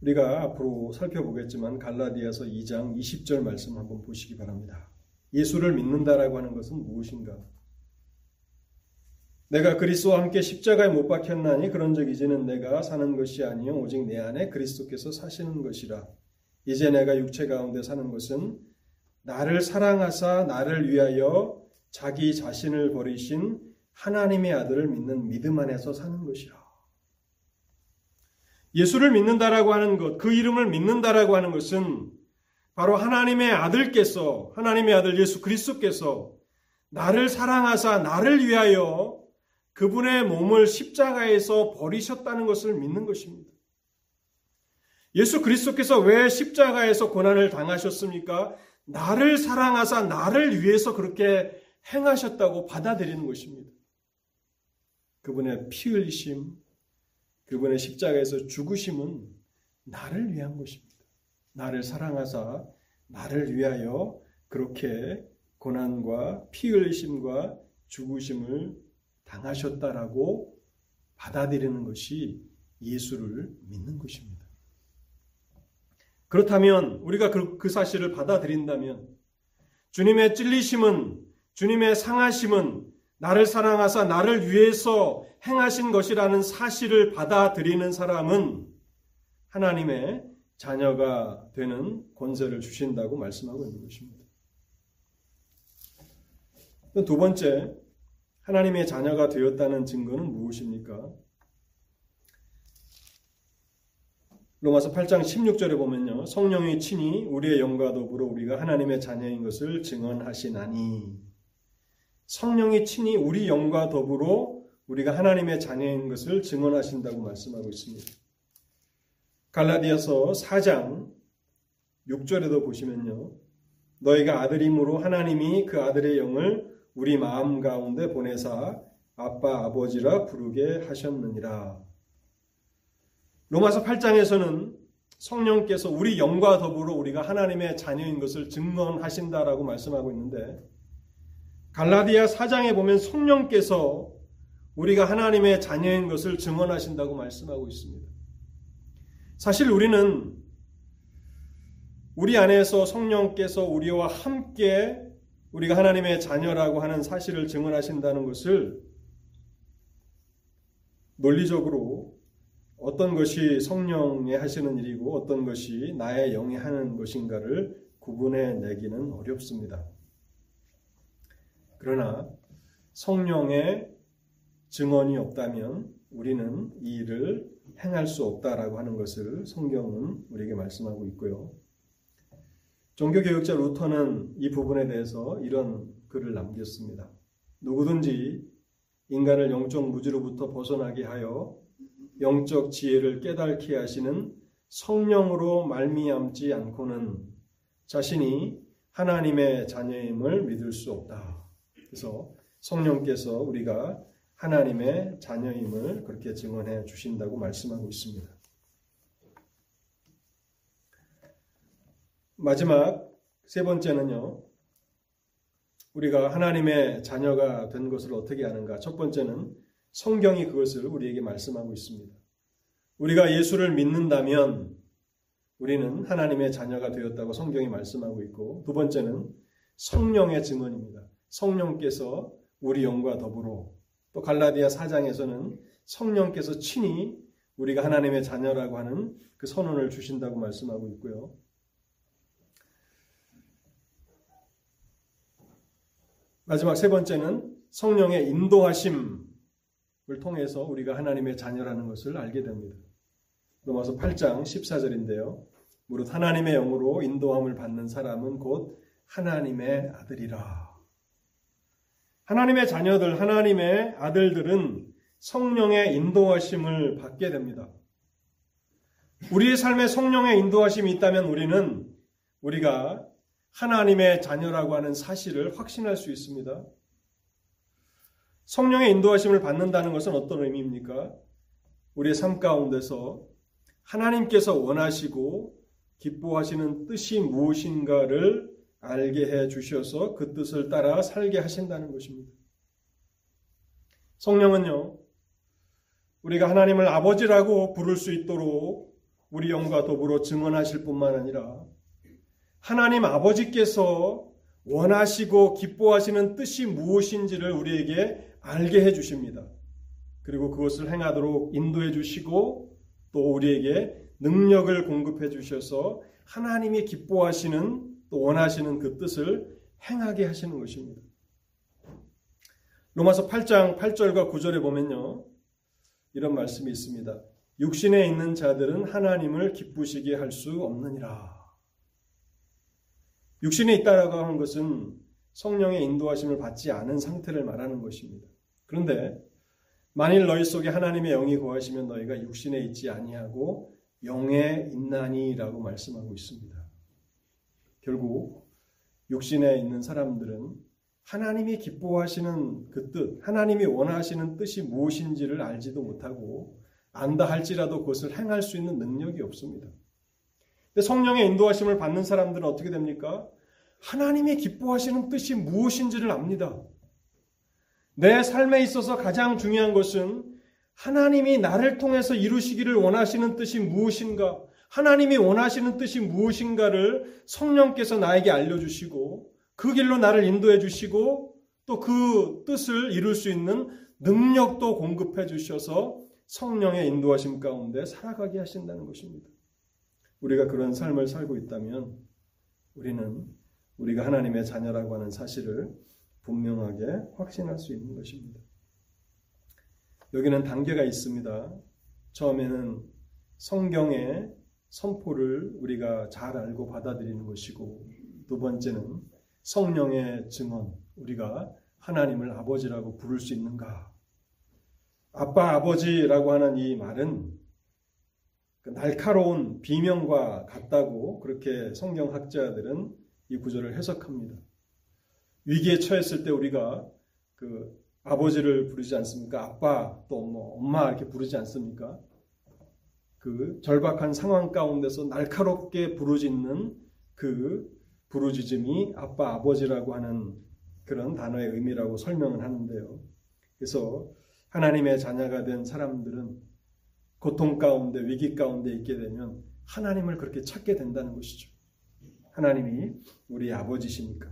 우리가 앞으로 살펴보겠지만 갈라디아서 2장 20절 말씀 한번 보시기 바랍니다. 예수를 믿는다라고 하는 것은 무엇인가? 내가 그리스도와 함께 십자가에 못 박혔나니 그런적 이제는 내가 사는 것이 아니요 오직 내 안에 그리스도께서 사시는 것이라. 이제 내가 육체 가운데 사는 것은 나를 사랑하사 나를 위하여 자기 자신을 버리신 하나님의 아들을 믿는 믿음 안에서 사는 것이라. 예수를 믿는다라고 하는 것, 그 이름을 믿는다라고 하는 것은 바로 하나님의 아들께서, 하나님의 아들 예수 그리스도께서 나를 사랑하사 나를 위하여 그분의 몸을 십자가에서 버리셨다는 것을 믿는 것입니다. 예수 그리스도께서 왜 십자가에서 고난을 당하셨습니까? 나를 사랑하사 나를 위해서 그렇게 행하셨다고 받아들이는 것입니다. 그분의 피 흘리심, 그분의 십자가에서 죽으심은 나를 위한 것입니다. 나를 사랑하사 나를 위하여 그렇게 고난과 피 흘리심과 죽으심을 당하셨다라고 받아들이는 것이 예수를 믿는 것입니다. 그렇다면 우리가 그, 그 사실을 받아들인다면 주님의 찔리심은 주님의 상하심은 나를 사랑하사 나를 위해서 행하신 것이라는 사실을 받아들이는 사람은 하나님의 자녀가 되는 권세를 주신다고 말씀하고 있는 것입니다. 두 번째, 하나님의 자녀가 되었다는 증거는 무엇입니까? 로마서 8장 16절에 보면요. 성령이 친히 우리의 영과 더불어 우리가 하나님의 자녀인 것을 증언하시나니 성령이 친히 우리 영과 더불어 우리가 하나님의 자녀인 것을 증언하신다고 말씀하고 있습니다. 갈라디아서 4장 6절에도 보시면요. 너희가 아들임으로 하나님이 그 아들의 영을 우리 마음 가운데 보내사 아빠 아버지라 부르게 하셨느니라. 로마서 8장에서는 성령께서 우리 영과 더불어 우리가 하나님의 자녀인 것을 증언하신다라고 말씀하고 있는데 갈라디아 4장에 보면 성령께서 우리가 하나님의 자녀인 것을 증언하신다고 말씀하고 있습니다. 사실 우리는 우리 안에서 성령께서 우리와 함께 우리가 하나님의 자녀라고 하는 사실을 증언하신다는 것을 논리적으로 어떤 것이 성령의 하시는 일이고 어떤 것이 나의 영이 하는 것인가를 구분해 내기는 어렵습니다. 그러나 성령의 증언이 없다면 우리는 이 일을 행할 수 없다라고 하는 것을 성경은 우리에게 말씀하고 있고요. 종교개혁자 루터는 이 부분에 대해서 이런 글을 남겼습니다. 누구든지 인간을 영적 무지로부터 벗어나게 하여 영적 지혜를 깨닫게 하시는 성령으로 말미암지 않고는 자신이 하나님의 자녀임을 믿을 수 없다. 그래서 성령께서 우리가 하나님의 자녀임을 그렇게 증언해 주신다고 말씀하고 있습니다. 마지막 세 번째는요. 우리가 하나님의 자녀가 된 것을 어떻게 아는가? 첫 번째는 성경이 그것을 우리에게 말씀하고 있습니다. 우리가 예수를 믿는다면 우리는 하나님의 자녀가 되었다고 성경이 말씀하고 있고 두 번째는 성령의 증언입니다. 성령께서 우리 영과 더불어 또 갈라디아 4장에서는 성령께서 친히 우리가 하나님의 자녀라고 하는 그 선언을 주신다고 말씀하고 있고요. 마지막 세 번째는 성령의 인도하심을 통해서 우리가 하나님의 자녀라는 것을 알게 됩니다. 로마서 8장 14절인데요. 무릇 하나님의 영으로 인도함을 받는 사람은 곧 하나님의 아들이라. 하나님의 자녀들, 하나님의 아들들은 성령의 인도하심을 받게 됩니다. 우리의 삶에 성령의 인도하심이 있다면 우리는 우리가 하나님의 자녀라고 하는 사실을 확신할 수 있습니다. 성령의 인도하심을 받는다는 것은 어떤 의미입니까? 우리의 삶 가운데서 하나님께서 원하시고 기뻐하시는 뜻이 무엇인가를 알게 해 주셔서 그 뜻을 따라 살게 하신다는 것입니다. 성령은요, 우리가 하나님을 아버지라고 부를 수 있도록 우리 영과 더불어 증언하실 뿐만 아니라 하나님 아버지께서 원하시고 기뻐하시는 뜻이 무엇인지를 우리에게 알게 해 주십니다. 그리고 그것을 행하도록 인도해 주시고 또 우리에게 능력을 공급해 주셔서 하나님이 기뻐하시는 또 원하시는 그 뜻을 행하게 하시는 것입니다. 로마서 8장 8절과 9절에 보면요. 이런 말씀이 있습니다. 육신에 있는 자들은 하나님을 기쁘시게 할 수 없느니라. 육신에 있다라고 하는 것은 성령의 인도하심을 받지 않은 상태를 말하는 것입니다. 그런데 만일 너희 속에 하나님의 영이 거하시면 너희가 육신에 있지 아니하고 영에 있나니라고 말씀하고 있습니다. 결국 육신에 있는 사람들은 하나님이 기뻐하시는 그 뜻, 하나님이 원하시는 뜻이 무엇인지를 알지도 못하고 안다 할지라도 그것을 행할 수 있는 능력이 없습니다. 성령의 인도하심을 받는 사람들은 어떻게 됩니까? 하나님이 기뻐하시는 뜻이 무엇인지를 압니다. 내 삶에 있어서 가장 중요한 것은 하나님이 나를 통해서 이루시기를 원하시는 뜻이 무엇인가, 하나님이 원하시는 뜻이 무엇인가를 성령께서 나에게 알려주시고 그 길로 나를 인도해 주시고 또 그 뜻을 이룰 수 있는 능력도 공급해 주셔서 성령의 인도하심 가운데 살아가게 하신다는 것입니다. 우리가 그런 삶을 살고 있다면 우리는 우리가 하나님의 자녀라고 하는 사실을 분명하게 확신할 수 있는 것입니다. 여기는 단계가 있습니다. 처음에는 성경의 선포를 우리가 잘 알고 받아들이는 것이고 두 번째는 성령의 증언, 우리가 하나님을 아버지라고 부를 수 있는가? 아빠, 아버지라고 하는 이 말은 그 날카로운 비명과 같다고 그렇게 성경 학자들은 이 구절을 해석합니다. 위기에 처했을 때 우리가 그 아버지를 부르지 않습니까? 아빠 또 뭐 엄마 이렇게 부르지 않습니까? 그 절박한 상황 가운데서 날카롭게 부르짖는 그 부르짖음이 아빠 아버지라고 하는 그런 단어의 의미라고 설명을 하는데요. 그래서 하나님의 자녀가 된 사람들은 고통 가운데 위기 가운데 있게 되면 하나님을 그렇게 찾게 된다는 것이죠. 하나님이 우리 아버지시니까.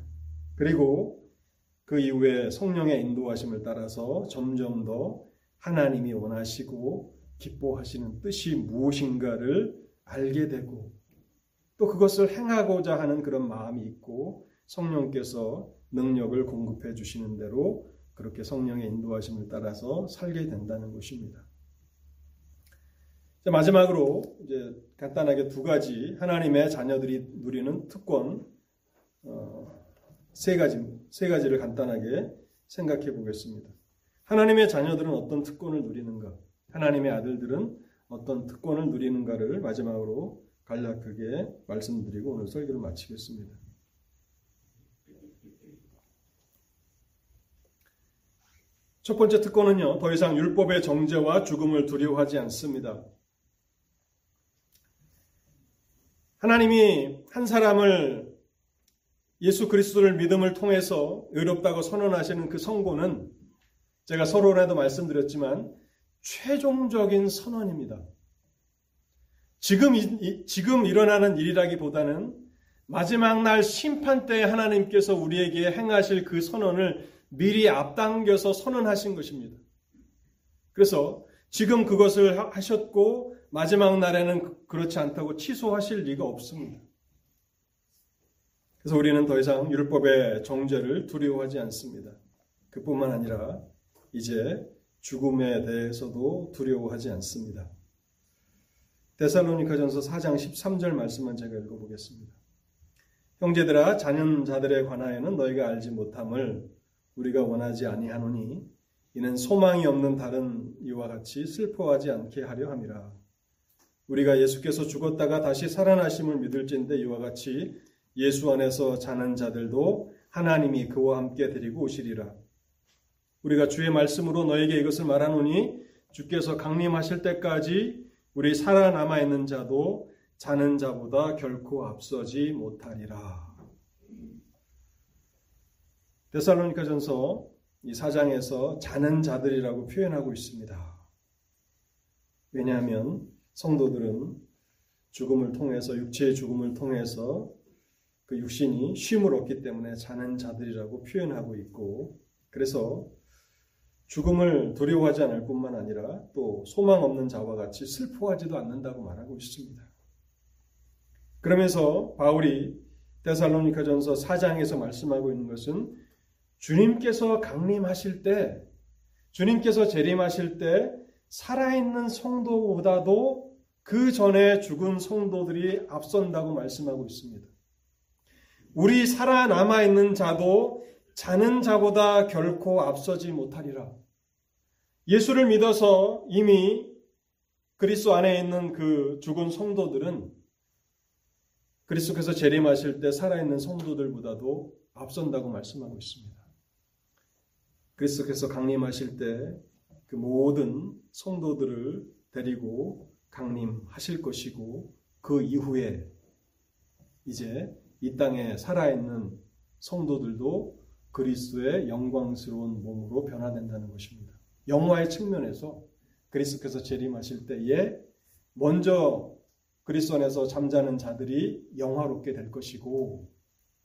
그리고 그 이후에 성령의 인도하심을 따라서 점점 더 하나님이 원하시고 기뻐하시는 뜻이 무엇인가를 알게 되고 또 그것을 행하고자 하는 그런 마음이 있고 성령께서 능력을 공급해 주시는 대로 그렇게 성령의 인도하심을 따라서 살게 된다는 것입니다. 마지막으로 이제 간단하게 두 가지 하나님의 자녀들이 누리는 특권 어, 세 가지 세 가지를 간단하게 생각해 보겠습니다. 하나님의 자녀들은 어떤 특권을 누리는가? 하나님의 아들들은 어떤 특권을 누리는가를 마지막으로 간략하게 말씀드리고 오늘 설교를 마치겠습니다. 첫 번째 특권은요, 더 이상 율법의 정죄와 죽음을 두려워하지 않습니다. 하나님이 한 사람을 예수 그리스도를 믿음을 통해서 의롭다고 선언하시는 그 선고는 제가 서론에도 말씀드렸지만 최종적인 선언입니다. 지금, 지금 일어나는 일이라기보다는 마지막 날 심판 때 하나님께서 우리에게 행하실 그 선언을 미리 앞당겨서 선언하신 것입니다. 그래서 지금 그것을 하셨고 마지막 날에는 그렇지 않다고 취소하실 리가 없습니다. 그래서 우리는 더 이상 율법의 정죄를 두려워하지 않습니다. 그뿐만 아니라 이제 죽음에 대해서도 두려워하지 않습니다. 데살로니카전서 4장 13절 말씀만 제가 읽어보겠습니다. 형제들아 자녀자들에 관하여는 너희가 알지 못함을 우리가 원하지 아니하노니 이는 소망이 없는 다른 이와 같이 슬퍼하지 않게 하려 함이라. 우리가 예수께서 죽었다가 다시 살아나심을 믿을진데 이와 같이 예수 안에서 자는 자들도 하나님이 그와 함께 데리고 오시리라. 우리가 주의 말씀으로 너에게 이것을 말하노니 주께서 강림하실 때까지 우리 살아남아 있는 자도 자는 자보다 결코 앞서지 못하리라. 데살로니카전서 이 사장에서 자는 자들이라고 표현하고 있습니다. 왜냐하면 성도들은 죽음을 통해서 육체의 죽음을 통해서 그 육신이 쉼을 얻기 때문에 자는 자들이라고 표현하고 있고 그래서 죽음을 두려워하지 않을 뿐만 아니라 또 소망 없는 자와 같이 슬퍼하지도 않는다고 말하고 있습니다. 그러면서 바울이 데살로니카전서 4장에서 말씀하고 있는 것은 주님께서 강림하실 때 주님께서 재림하실 때 살아있는 성도보다도 그 전에 죽은 성도들이 앞선다고 말씀하고 있습니다. 우리 살아남아 있는 자도 자는 자보다 결코 앞서지 못하리라. 예수를 믿어서 이미 그리스도 안에 있는 그 죽은 성도들은 그리스도께서 재림하실 때 살아있는 성도들보다도 앞선다고 말씀하고 있습니다. 그리스도께서 강림하실 때 그 모든 성도들을 데리고 강림하실 것이고 그 이후에 이제 이 땅에 살아있는 성도들도 그리스도의 영광스러운 몸으로 변화된다는 것입니다. 영화의 측면에서 그리스도께서 재림하실 때에 먼저 그리스도 안에서 잠자는 자들이 영화롭게 될 것이고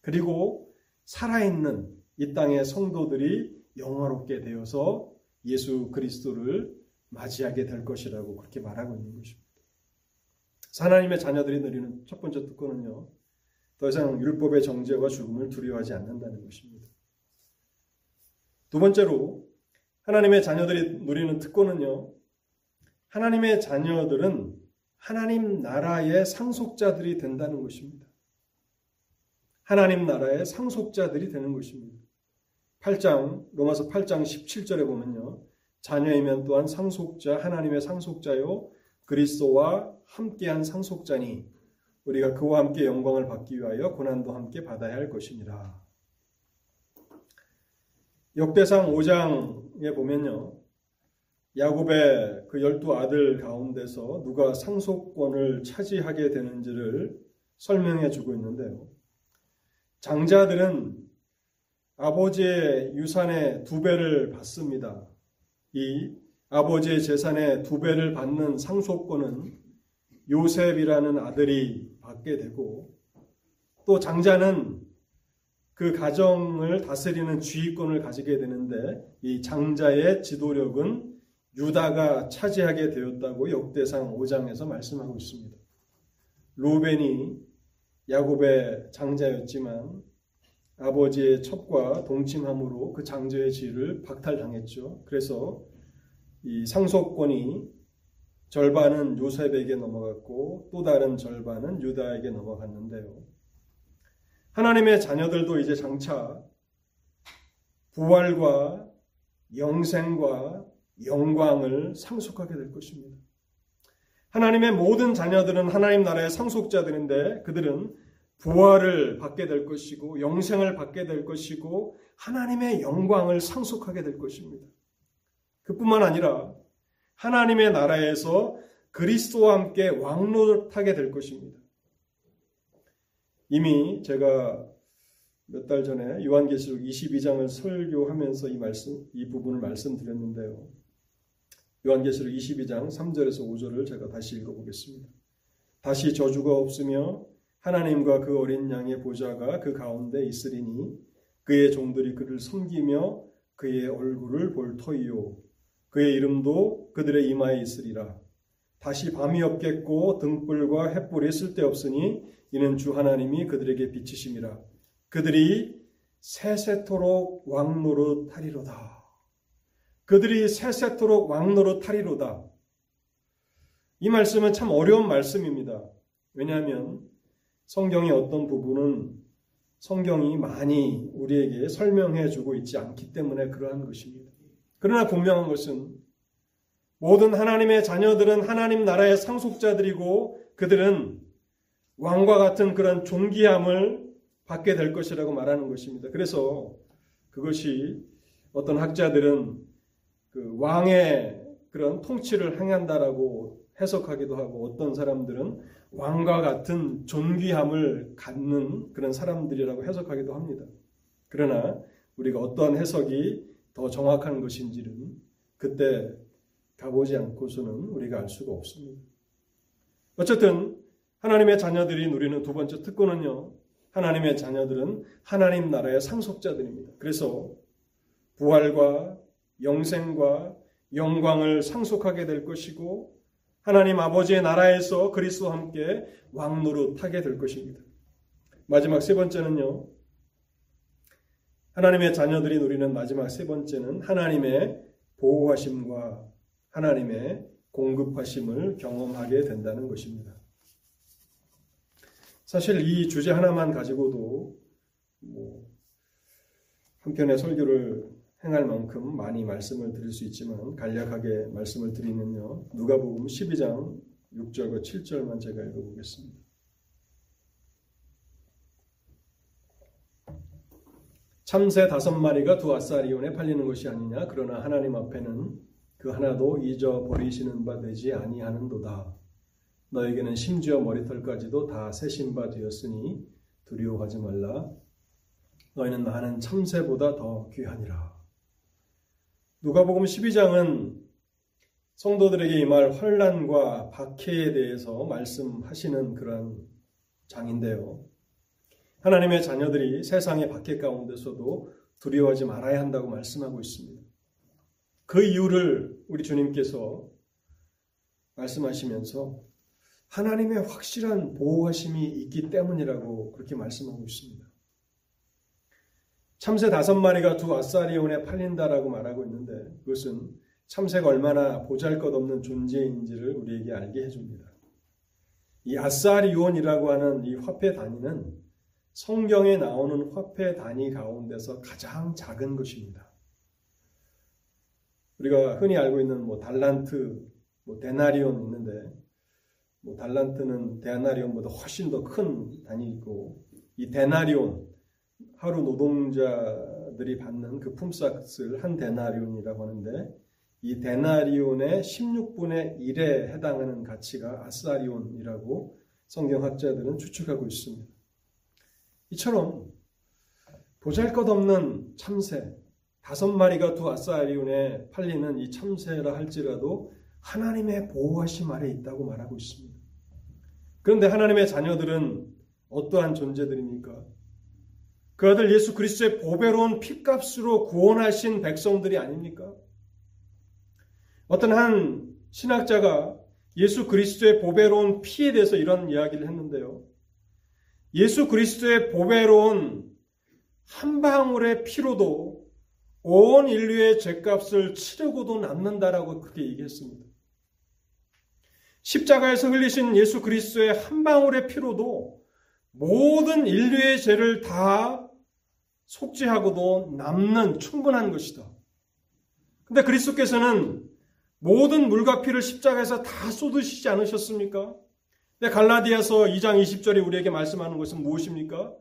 그리고 살아있는 이 땅의 성도들이 영화롭게 되어서 예수 그리스도를 맞이하게 될 것이라고 그렇게 말하고 있는 것입니다. 하나님의 자녀들이 누리는 첫 번째 특권은요. 더 이상 율법의 정죄와 죽음을 두려워하지 않는다는 것입니다. 두 번째로 하나님의 자녀들이 누리는 특권은요. 하나님의 자녀들은 하나님 나라의 상속자들이 된다는 것입니다. 하나님 나라의 상속자들이 되는 것입니다. 8장 로마서 8장 17절에 보면요. 자녀이면 또한 상속자 하나님의 상속자요 그리스도와 함께한 상속자니 우리가 그와 함께 영광을 받기 위하여 고난도 함께 받아야 할 것입니다. 역대상 5장 에 보면요. 야곱의 그 열두 아들 가운데서 누가 상속권을 차지하게 되는지를 설명해 주고 있는데요. 장자들은 아버지의 유산의 두 배를 받습니다. 이 아버지의 재산의 두 배를 받는 상속권은 요셉이라는 아들이 받게 되고 또 장자는 그 가정을 다스리는 주의권을 가지게 되는데 이 장자의 지도력은 유다가 차지하게 되었다고 역대상 5장에서 말씀하고 있습니다. 로벤이 야곱의 장자였지만 아버지의 첩과 동침함으로 그 장자의 지위를 박탈당했죠. 그래서 이 상속권이 절반은 요셉에게 넘어갔고 또 다른 절반은 유다에게 넘어갔는데요. 하나님의 자녀들도 이제 장차 부활과 영생과 영광을 상속하게 될 것입니다. 하나님의 모든 자녀들은 하나님 나라의 상속자들인데 그들은 부활을 받게 될 것이고 영생을 받게 될 것이고 하나님의 영광을 상속하게 될 것입니다. 그뿐만 아니라 하나님의 나라에서 그리스도와 함께 왕노릇하게 될 것입니다. 이미 제가 몇 달 전에 요한계시록 22장을 설교하면서 이 말씀 이 부분을 말씀드렸는데요. 요한계시록 22장 3절에서 5절을 제가 다시 읽어보겠습니다. 다시 저주가 없으며 하나님과 그 어린 양의 보좌가 그 가운데 있으리니 그의 종들이 그를 섬기며 그의 얼굴을 볼 터이요 그의 이름도 그들의 이마에 있으리라 다시 밤이 없겠고 등불과 햇불이 쓸데없으니 이는 주 하나님이 그들에게 비치심이라 그들이 세세토록 왕노릇 하리로다 그들이 세세토록 왕노로 타리로다. 이 말씀은 참 어려운 말씀입니다. 왜냐하면 성경의 어떤 부분은 성경이 많이 우리에게 설명해 주고 있지 않기 때문에 그러한 것입니다. 그러나 분명한 것은 모든 하나님의 자녀들은 하나님 나라의 상속자들이고 그들은 왕과 같은 그런 존귀함을 받게 될 것이라고 말하는 것입니다. 그래서 그것이 어떤 학자들은 그 왕의 그런 통치를 행한다라고 해석하기도 하고 어떤 사람들은 왕과 같은 존귀함을 갖는 그런 사람들이라고 해석하기도 합니다. 그러나 우리가 어떠한 해석이 더 정확한 것인지는 그때 가보지 않고서는 우리가 알 수가 없습니다. 어쨌든 하나님의 자녀들이 누리는 두 번째 특권은요. 하나님의 자녀들은 하나님 나라의 상속자들입니다. 그래서 부활과 영생과 영광을 상속하게 될 것이고 하나님 아버지의 나라에서 그리스도와 함께 왕노릇 하게 될 것입니다. 마지막 세 번째는요. 하나님의 자녀들이 누리는 마지막 세 번째는 하나님의 보호하심과 하나님의 공급하심을 경험하게 된다는 것입니다. 사실 이 주제 하나만 가지고도 뭐 한편의 설교를 행할 만큼 많이 말씀을 드릴 수 있지만 간략하게 말씀을 드리면요. 누가복음 12장 6절과 7절만 제가 읽어보겠습니다. 참새 다섯 마리가 두 아사리온에 팔리는 것이 아니냐 그러나 하나님 앞에는 그 하나도 잊어버리시는 바 되지 아니하는도다. 너에게는 심지어 머리털까지도 다 새신 바 되었으니 두려워하지 말라. 너희는 많은 참새보다 더 귀하니라. 누가복음 12장은 성도들에게 임할 환란과 박해에 대해서 말씀하시는 그런 장인데요. 하나님의 자녀들이 세상의 박해 가운데서도 두려워하지 말아야 한다고 말씀하고 있습니다. 그 이유를 우리 주님께서 말씀하시면서 하나님의 확실한 보호하심이 있기 때문이라고 그렇게 말씀하고 있습니다. 참새 다섯 마리가 두 아사리온에 팔린다라고 말하고 있는데 그것은 참새가 얼마나 보잘것없는 존재인지를 우리에게 알게 해줍니다. 이 아사리온이라고 하는 이 화폐 단위는 성경에 나오는 화폐 단위 가운데서 가장 작은 것입니다. 우리가 흔히 알고 있는 뭐 달란트, 뭐 데나리온 있는데 뭐 달란트는 데나리온보다 훨씬 더 큰 단위이고 이 데나리온 하루 노동자들이 받는 그 품삯을 한 데나리온이라고 하는데 이 데나리온의 16분의 1에 해당하는 가치가 아사리온이라고 성경학자들은 추측하고 있습니다. 이처럼 보잘것없는 참새 다섯 마리가 두 아사리온에 팔리는 이 참새라 할지라도 하나님의 보호하심 아래 있다고 말하고 있습니다. 그런데 하나님의 자녀들은 어떠한 존재들입니까? 그 아들 예수 그리스도의 보배로운 피값으로 구원하신 백성들이 아닙니까? 어떤 한 신학자가 예수 그리스도의 보배로운 피에 대해서 이런 이야기를 했는데요. 예수 그리스도의 보배로운 한 방울의 피로도 온 인류의 죄값을 치르고도 남는다라고 그렇게 얘기했습니다. 십자가에서 흘리신 예수 그리스도의 한 방울의 피로도 모든 인류의 죄를 다 속죄하고도 남는 충분한 것이다. 근데 그리스도께서는 모든 물과 피를 십자가에서 다 쏟으시지 않으셨습니까? 근데 갈라디아서 2장 20절에 우리에게 말씀하는 것은 무엇입니까?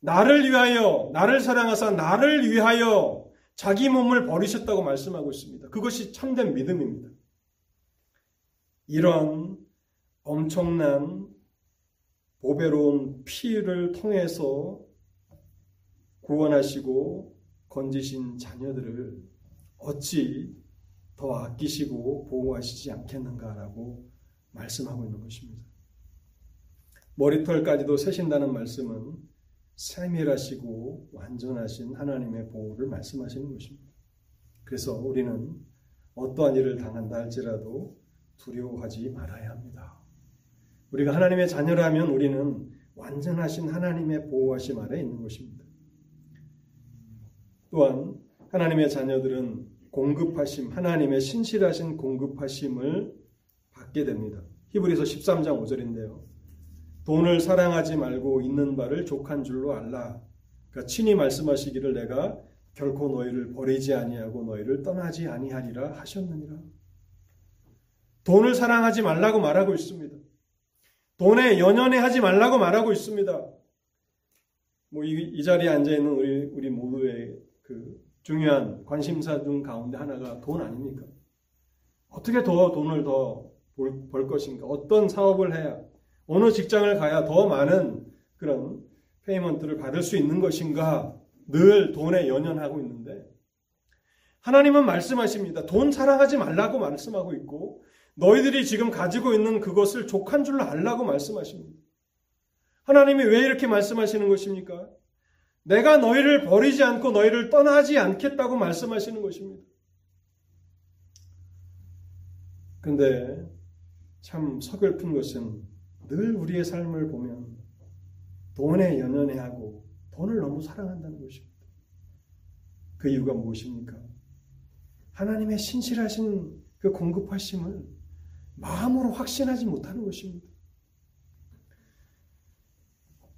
나를 위하여, 나를 사랑하사 나를 위하여 자기 몸을 버리셨다고 말씀하고 있습니다. 그것이 참된 믿음입니다. 이런 엄청난 보배로운 피를 통해서 구원하시고 건지신 자녀들을 어찌 더 아끼시고 보호하시지 않겠는가라고 말씀하고 있는 것입니다. 머리털까지도 세신다는 말씀은 세밀하시고 완전하신 하나님의 보호를 말씀하시는 것입니다. 그래서 우리는 어떠한 일을 당한다 할지라도 두려워하지 말아야 합니다. 우리가 하나님의 자녀라면 우리는 완전하신 하나님의 보호하심 아래 있는 것입니다. 또한 하나님의 자녀들은 공급하심, 하나님의 신실하신 공급하심을 받게 됩니다. 히브리서 13장 5절인데요. 돈을 사랑하지 말고 있는 바를 족한 줄로 알라. 그러니까 친히 말씀하시기를 내가 결코 너희를 버리지 아니하고 너희를 떠나지 아니하리라 하셨느니라. 돈을 사랑하지 말라고 말하고 있습니다. 돈에 연연해 하지 말라고 말하고 있습니다. 뭐 이, 이 자리에 앉아 있는 우리 우리 모두의 그 중요한 관심사 중 가운데 하나가 돈 아닙니까? 어떻게 더 돈을 더 벌 것인가? 어떤 사업을 해야 어느 직장을 가야 더 많은 그런 payment를 받을 수 있는 것인가? 늘 돈에 연연하고 있는데 하나님은 말씀하십니다. 돈 사랑하지 말라고 말씀하고 있고 너희들이 지금 가지고 있는 그것을 족한 줄로 알라고 말씀하십니다. 하나님이 왜 이렇게 말씀하시는 것입니까? 내가 너희를 버리지 않고 너희를 떠나지 않겠다고 말씀하시는 것입니다. 근데 참 서글픈 것은 늘 우리의 삶을 보면 돈에 연연해 하고 돈을 너무 사랑한다는 것입니다. 그 이유가 무엇입니까? 하나님의 신실하신 그 공급하심을 마음으로 확신하지 못하는 것입니다.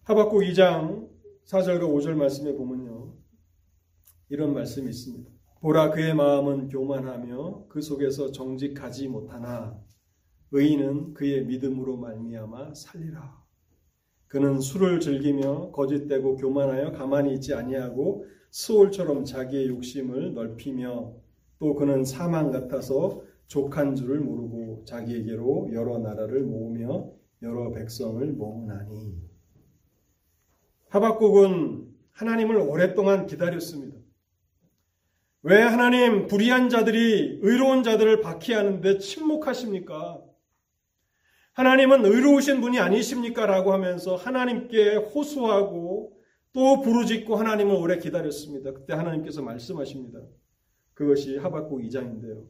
하박국 2장 4절과 5절 말씀에 보면요. 이런 말씀이 있습니다. 보라 그의 마음은 교만하며 그 속에서 정직하지 못하나 의인은 그의 믿음으로 말미암아 살리라. 그는 술을 즐기며 거짓되고 교만하여 가만히 있지 아니하고 수월처럼 자기의 욕심을 넓히며 또 그는 사망 같아서 족한 줄을 모르고 자기에게로 여러 나라를 모으며 여러 백성을 모으나니 하박국은 하나님을 오랫동안 기다렸습니다. 왜 하나님 불의한 자들이 의로운 자들을 박해하는데 침묵하십니까? 하나님은 의로우신 분이 아니십니까? 라고 하면서 하나님께 호소하고 또 부르짖고 하나님을 오래 기다렸습니다. 그때 하나님께서 말씀하십니다. 그것이 하박국 2장인데요.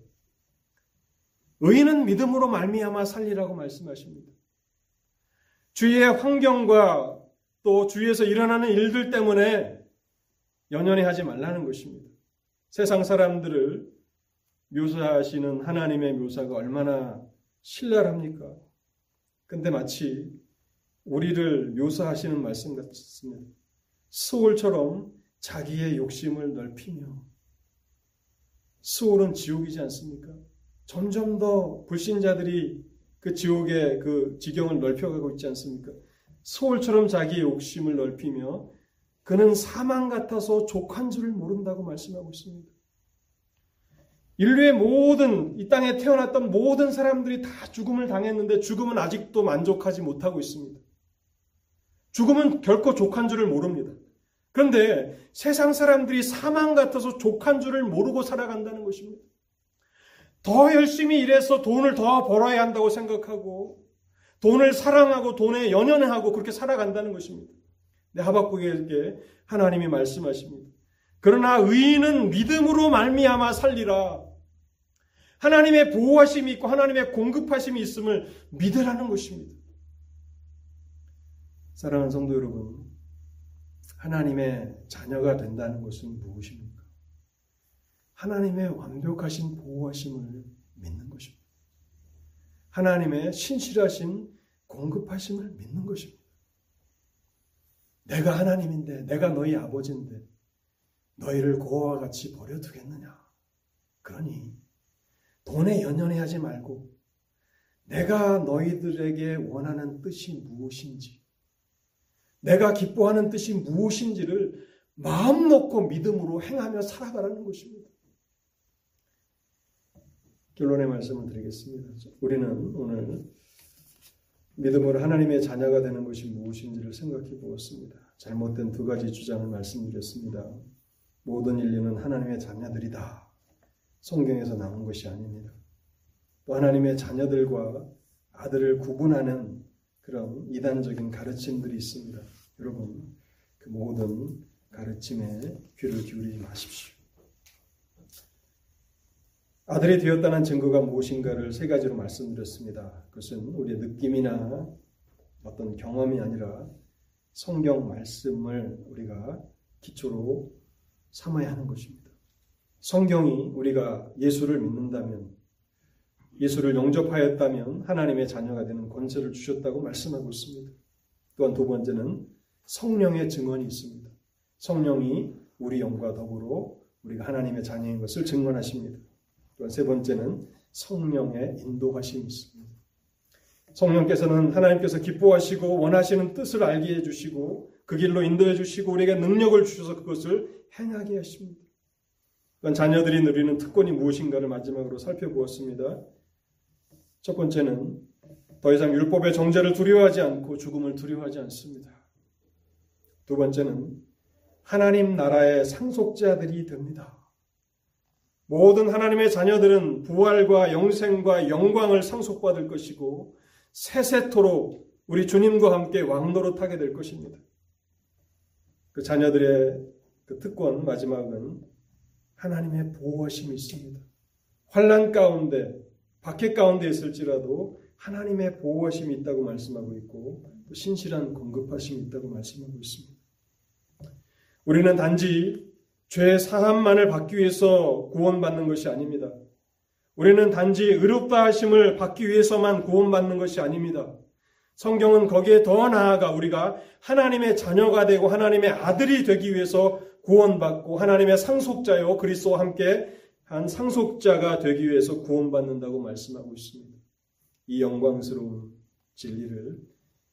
의인은 믿음으로 말미암아 살리라고 말씀하십니다. 주위의 환경과 또 주위에서 일어나는 일들 때문에 연연해 하지 말라는 것입니다. 세상 사람들을 묘사하시는 하나님의 묘사가 얼마나 신랄합니까? 근데 마치 우리를 묘사하시는 말씀 같습니다. 수월처럼 자기의 욕심을 넓히며 수월은 지옥이지 않습니까? 점점 더 불신자들이 그 지옥의 그 지경을 넓혀가고 있지 않습니까? 소울처럼 자기의 욕심을 넓히며 그는 사망 같아서 족한 줄을 모른다고 말씀하고 있습니다. 인류의 모든 이 땅에 태어났던 모든 사람들이 다 죽음을 당했는데 죽음은 아직도 만족하지 못하고 있습니다. 죽음은 결코 족한 줄을 모릅니다. 그런데 세상 사람들이 사망 같아서 족한 줄을 모르고 살아간다는 것입니다. 더 열심히 일해서 돈을 더 벌어야 한다고 생각하고 돈을 사랑하고 돈에 연연하고 그렇게 살아간다는 것입니다. 네, 하박국에게 하나님이 말씀하십니다. 그러나 의인은 믿음으로 말미암아 살리라. 하나님의 보호하심이 있고 하나님의 공급하심이 있음을 믿으라는 것입니다. 사랑하는 성도 여러분, 하나님의 자녀가 된다는 것은 무엇입니까? 하나님의 완벽하신 보호하심을 믿는 것입니다. 하나님의 신실하신 공급하심을 믿는 것입니다. 내가 하나님인데, 내가 너희 아버지인데, 너희를 고아와 같이 버려두겠느냐? 그러니, 돈에 연연해하지 말고, 내가 너희들에게 원하는 뜻이 무엇인지, 내가 기뻐하는 뜻이 무엇인지를 마음 놓고 믿음으로 행하며 살아가라는 것입니다. 결론의 말씀을 드리겠습니다. 우리는 오늘 믿음으로 하나님의 자녀가 되는 것이 무엇인지를 생각해 보았습니다. 잘못된 두 가지 주장을 말씀드렸습니다. 모든 인류는 하나님의 자녀들이다. 성경에서 나온 것이 아닙니다. 또 하나님의 자녀들과 아들을 구분하는 그런 이단적인 가르침들이 있습니다. 여러분, 그 모든 가르침에 귀를 기울이지 마십시오. 아들이 되었다는 증거가 무엇인가를 세 가지로 말씀드렸습니다. 그것은 우리의 느낌이나 어떤 경험이 아니라 성경 말씀을 우리가 기초로 삼아야 하는 것입니다. 성경이 우리가 예수를 믿는다면, 예수를 영접하였다면 하나님의 자녀가 되는 권세를 주셨다고 말씀하고 있습니다. 또한 두 번째는 성령의 증언이 있습니다. 성령이 우리 영과 더불어 우리가 하나님의 자녀인 것을 증언하십니다. 세 번째는 성령의 인도하심이 있습니다. 성령께서는 하나님께서 기뻐하시고 원하시는 뜻을 알게 해주시고 그 길로 인도해 주시고 우리에게 능력을 주셔서 그것을 행하게 하십니다. 그건 자녀들이 누리는 특권이 무엇인가를 마지막으로 살펴보았습니다. 첫 번째는 더 이상 율법의 정죄를 두려워하지 않고 죽음을 두려워하지 않습니다. 두 번째는 하나님 나라의 상속자들이 됩니다. 모든 하나님의 자녀들은 부활과 영생과 영광을 상속받을 것이고 세세토록 우리 주님과 함께 왕노릇하게 될 것입니다. 그 자녀들의 그 특권 마지막은 하나님의 보호하심이 있습니다. 환란 가운데 박해 가운데 있을지라도 하나님의 보호하심이 있다고 말씀하고 있고 또 신실한 공급하심이 있다고 말씀하고 있습니다. 우리는 단지 죄 사함만을 받기 위해서 구원받는 것이 아닙니다. 우리는 단지 의롭다 하심을 받기 위해서만 구원받는 것이 아닙니다. 성경은 거기에 더 나아가 우리가 하나님의 자녀가 되고 하나님의 아들이 되기 위해서 구원받고 하나님의 상속자요 그리스도와 함께 한 상속자가 되기 위해서 구원받는다고 말씀하고 있습니다. 이 영광스러운 진리를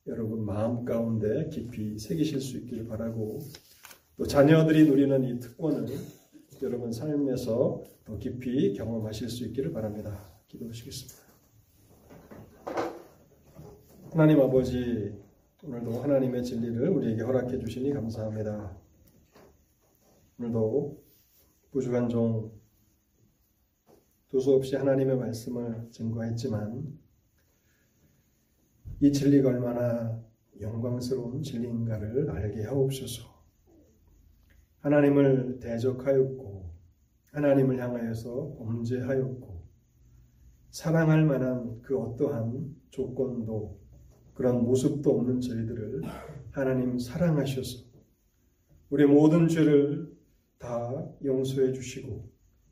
여러분 마음 가운데 깊이 새기실 수 있기를 바라고 또 자녀들이 누리는 이 특권을 여러분 삶에서 더 깊이 경험하실 수 있기를 바랍니다. 기도하시겠습니다. 하나님 아버지, 오늘도 하나님의 진리를 우리에게 허락해 주시니 감사합니다. 오늘도 부족한 종 두수 없이 하나님의 말씀을 증거했지만 이 진리가 얼마나 영광스러운 진리인가를 알게 하옵소서. 하나님을 대적하였고 하나님을 향하여서 범죄하였고 사랑할 만한 그 어떠한 조건도 그런 모습도 없는 저희들을 하나님 사랑하셔서 우리 모든 죄를 다 용서해 주시고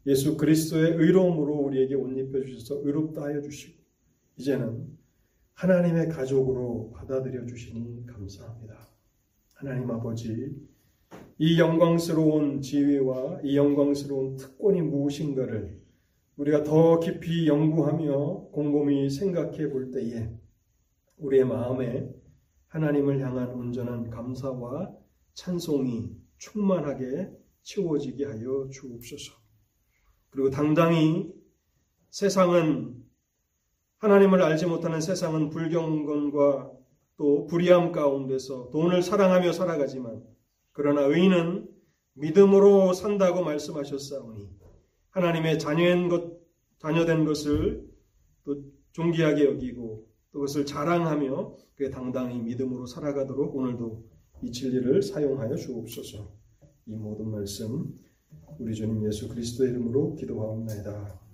예수 그리스도의 의로움으로 우리에게 옷 입혀 주셔서 의롭다 하여 주시고 이제는 하나님의 가족으로 받아들여 주시니 감사합니다. 하나님 아버지 이 영광스러운 지위와 이 영광스러운 특권이 무엇인가를 우리가 더 깊이 연구하며 곰곰이 생각해 볼 때에 우리의 마음에 하나님을 향한 온전한 감사와 찬송이 충만하게 채워지게 하여 주옵소서. 그리고 당당히 세상은 하나님을 알지 못하는 세상은 불경건과 또 불의함 가운데서 돈을 사랑하며 살아가지만 그러나 의인은 믿음으로 산다고 말씀하셨사오니 하나님의 자녀인 것, 자녀된 것을 또 존귀하게 여기고 그것을 자랑하며 그에 당당히 믿음으로 살아가도록 오늘도 이 진리를 사용하여 주옵소서. 이 모든 말씀 우리 주님 예수 그리스도의 이름으로 기도하옵나이다.